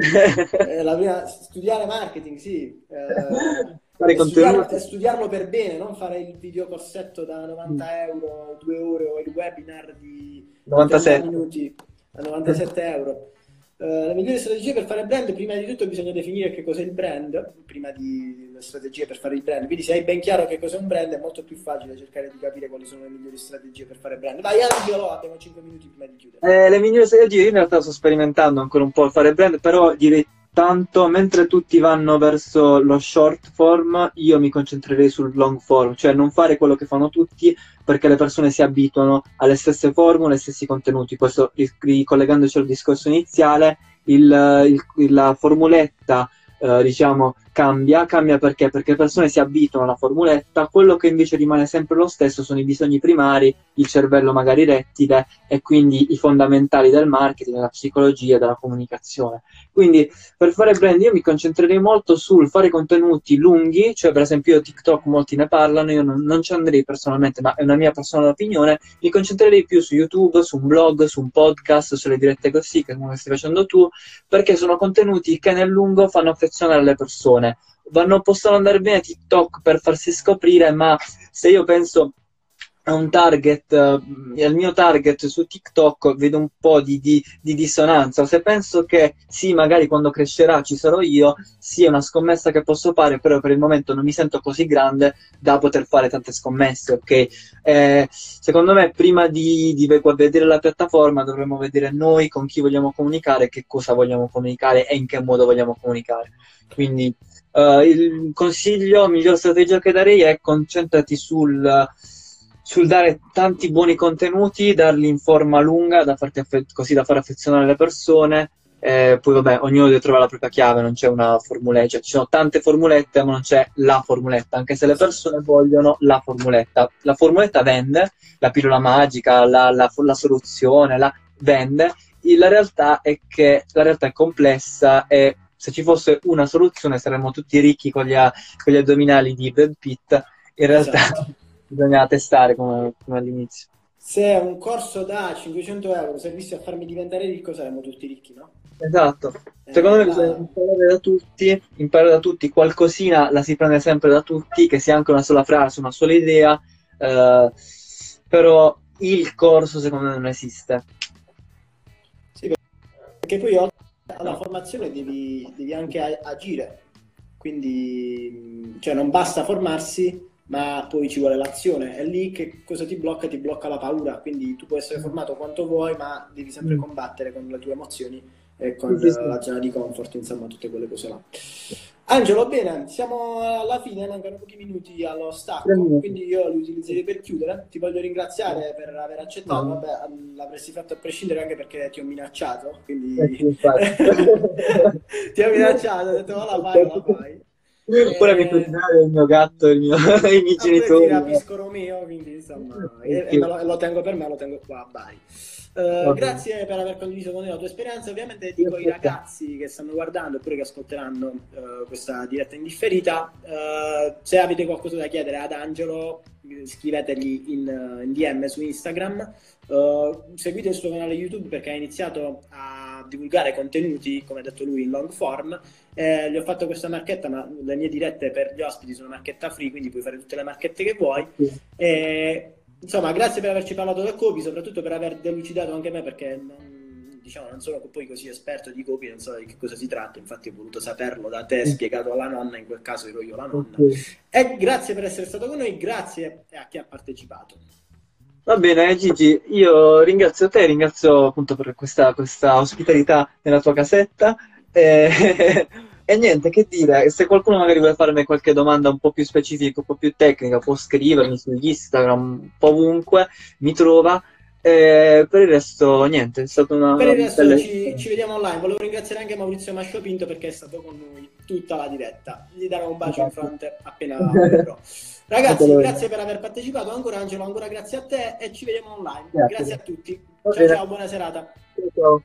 Prima, studiare marketing, sì. Eh, fare studiarlo, studiarlo per bene, non fare il video corsetto da 90 mm. euro, 2 ore o il webinar di 97 minuti a 97 euro. Uh, le migliori strategie per fare brand, prima di tutto bisogna definire che cos'è il brand, prima di le strategie per fare il brand. Quindi se hai ben chiaro che cos'è un brand è molto più facile cercare di capire quali sono le migliori strategie per fare brand. Vai Angelo, abbiamo 5 minuti prima di chiudere. Eh, le migliori strategie, io in realtà sto sperimentando ancora un po' il fare brand, però direi tanto, mentre tutti vanno verso lo short form, io mi concentrerei sul long form, cioè non fare quello che fanno tutti perché le persone si abituano alle stesse formule, ai stessi contenuti. Questo ricollegandoci al discorso iniziale, il, il, la formuletta eh, diciamo, cambia. Cambia perché? Perché le persone si abituano alla formuletta, quello che invece rimane sempre lo stesso sono i bisogni primari, il cervello magari rettile e quindi i fondamentali del marketing, della psicologia, della comunicazione. Quindi per fare brand io mi concentrerei molto sul fare contenuti lunghi, cioè per esempio io TikTok molti ne parlano, io non, non ci andrei personalmente, ma è una mia personale opinione, mi concentrerei più su YouTube, su un blog, su un podcast, sulle dirette così, come stai facendo tu, perché sono contenuti che nel lungo fanno affezionare le persone. Vanno, possono andare bene TikTok per farsi scoprire, ma se io penso a un target, eh, al mio target su TikTok, vedo un po' di, di, di, dissonanza. Se penso che sì, magari quando crescerà ci sarò io, sì, è una scommessa che posso fare, però per il momento non mi sento così grande da poter fare tante scommesse, ok? Eh, secondo me, prima di, di vedere la piattaforma, dovremmo vedere noi con chi vogliamo comunicare, che cosa vogliamo comunicare e in che modo vogliamo comunicare. Quindi uh, il consiglio, miglior strategia che darei è concentrati sul sul dare tanti buoni contenuti, darli in forma lunga, da affe- così da far affezionare le persone. Eh, poi vabbè, ognuno deve trovare la propria chiave, non c'è una formuletta, cioè, ci sono tante formulette, ma non c'è la formuletta, anche se le persone vogliono la formuletta. La formuletta vende, la pillola magica, la, la, la soluzione, la vende. La realtà è che la realtà è complessa e se ci fosse una soluzione saremmo tutti ricchi con gli, con gli addominali di Brad Pitt. In realtà esatto bisogna testare come, come all'inizio. Se un corso da 500 euro servisse a farmi diventare ricco, saremmo tutti ricchi, no? Esatto. Secondo eh, me bisogna imparare da tutti, imparare da tutti, qualcosina la si prende sempre da tutti, che sia anche una sola frase, una sola idea, eh, però il corso secondo me non esiste. Sì, perché poi oltre alla formazione devi, devi anche agire, quindi cioè non basta formarsi, ma poi ci vuole l'azione. È lì che cosa ti blocca? Ti blocca la paura. Quindi tu puoi essere formato quanto vuoi, ma devi sempre mm. combattere con le tue emozioni e con la zona di comfort, insomma, tutte quelle cose là. Angelo, bene, siamo alla fine, mancano pochi minuti allo stacco, quindi io li utilizzerei per chiudere. Ti voglio ringraziare per aver accettato, no. vabbè, l'avresti fatto a prescindere anche perché ti ho minacciato, quindi eh, ti ho minacciato, ho detto la fai, la fai. Oppure eh, mi puoi tirare il mio gatto il mio, i miei genitori. Tira Piscoro mio, quindi insomma, e, e lo, lo, tengo per me, lo tengo qua a Bari. Uh, grazie per aver condiviso con noi la tua esperienza. Ovviamente dico ai ragazzi che stanno guardando oppure che ascolteranno uh, questa diretta indifferita, uh, se avete qualcosa da chiedere ad Angelo, scrivetegli in, in DM su Instagram. seguite il suo canale YouTube perché ha iniziato a divulgare contenuti, come ha detto lui, in long form. Eh, gli ho fatto questa marchetta, ma le mie dirette per gli ospiti sono marchetta free, quindi puoi fare tutte le marchette che vuoi. E, insomma, grazie per averci parlato del copy, soprattutto per aver delucidato anche me, perché non, diciamo, non sono poi così esperto di copy, non so di che cosa si tratta, infatti ho voluto saperlo da te, spiegato alla nonna, in quel caso ero io la nonna. E grazie per essere stato con noi, grazie a chi ha partecipato. Va bene, Gigi, io ringrazio te, ringrazio appunto per questa, questa ospitalità nella tua casetta. E... E niente, che dire, se qualcuno magari vuole farmi qualche domanda un po' più specifica, un po' più tecnica, può scrivermi su Instagram, un po' ovunque, mi trova. E per il resto, niente, è stata una. Per il resto bella... ci, ci, vediamo online. Volevo ringraziare anche Maurizio Mascio Pinto perché è stato con noi tutta la diretta. Gli darò un bacio in fronte appena verrò. Ragazzi, grazie per aver partecipato. Ancora Angelo, ancora grazie a te e ci vediamo online. Grazie, grazie a tutti. Ciao, ciao, buona serata. Ciao.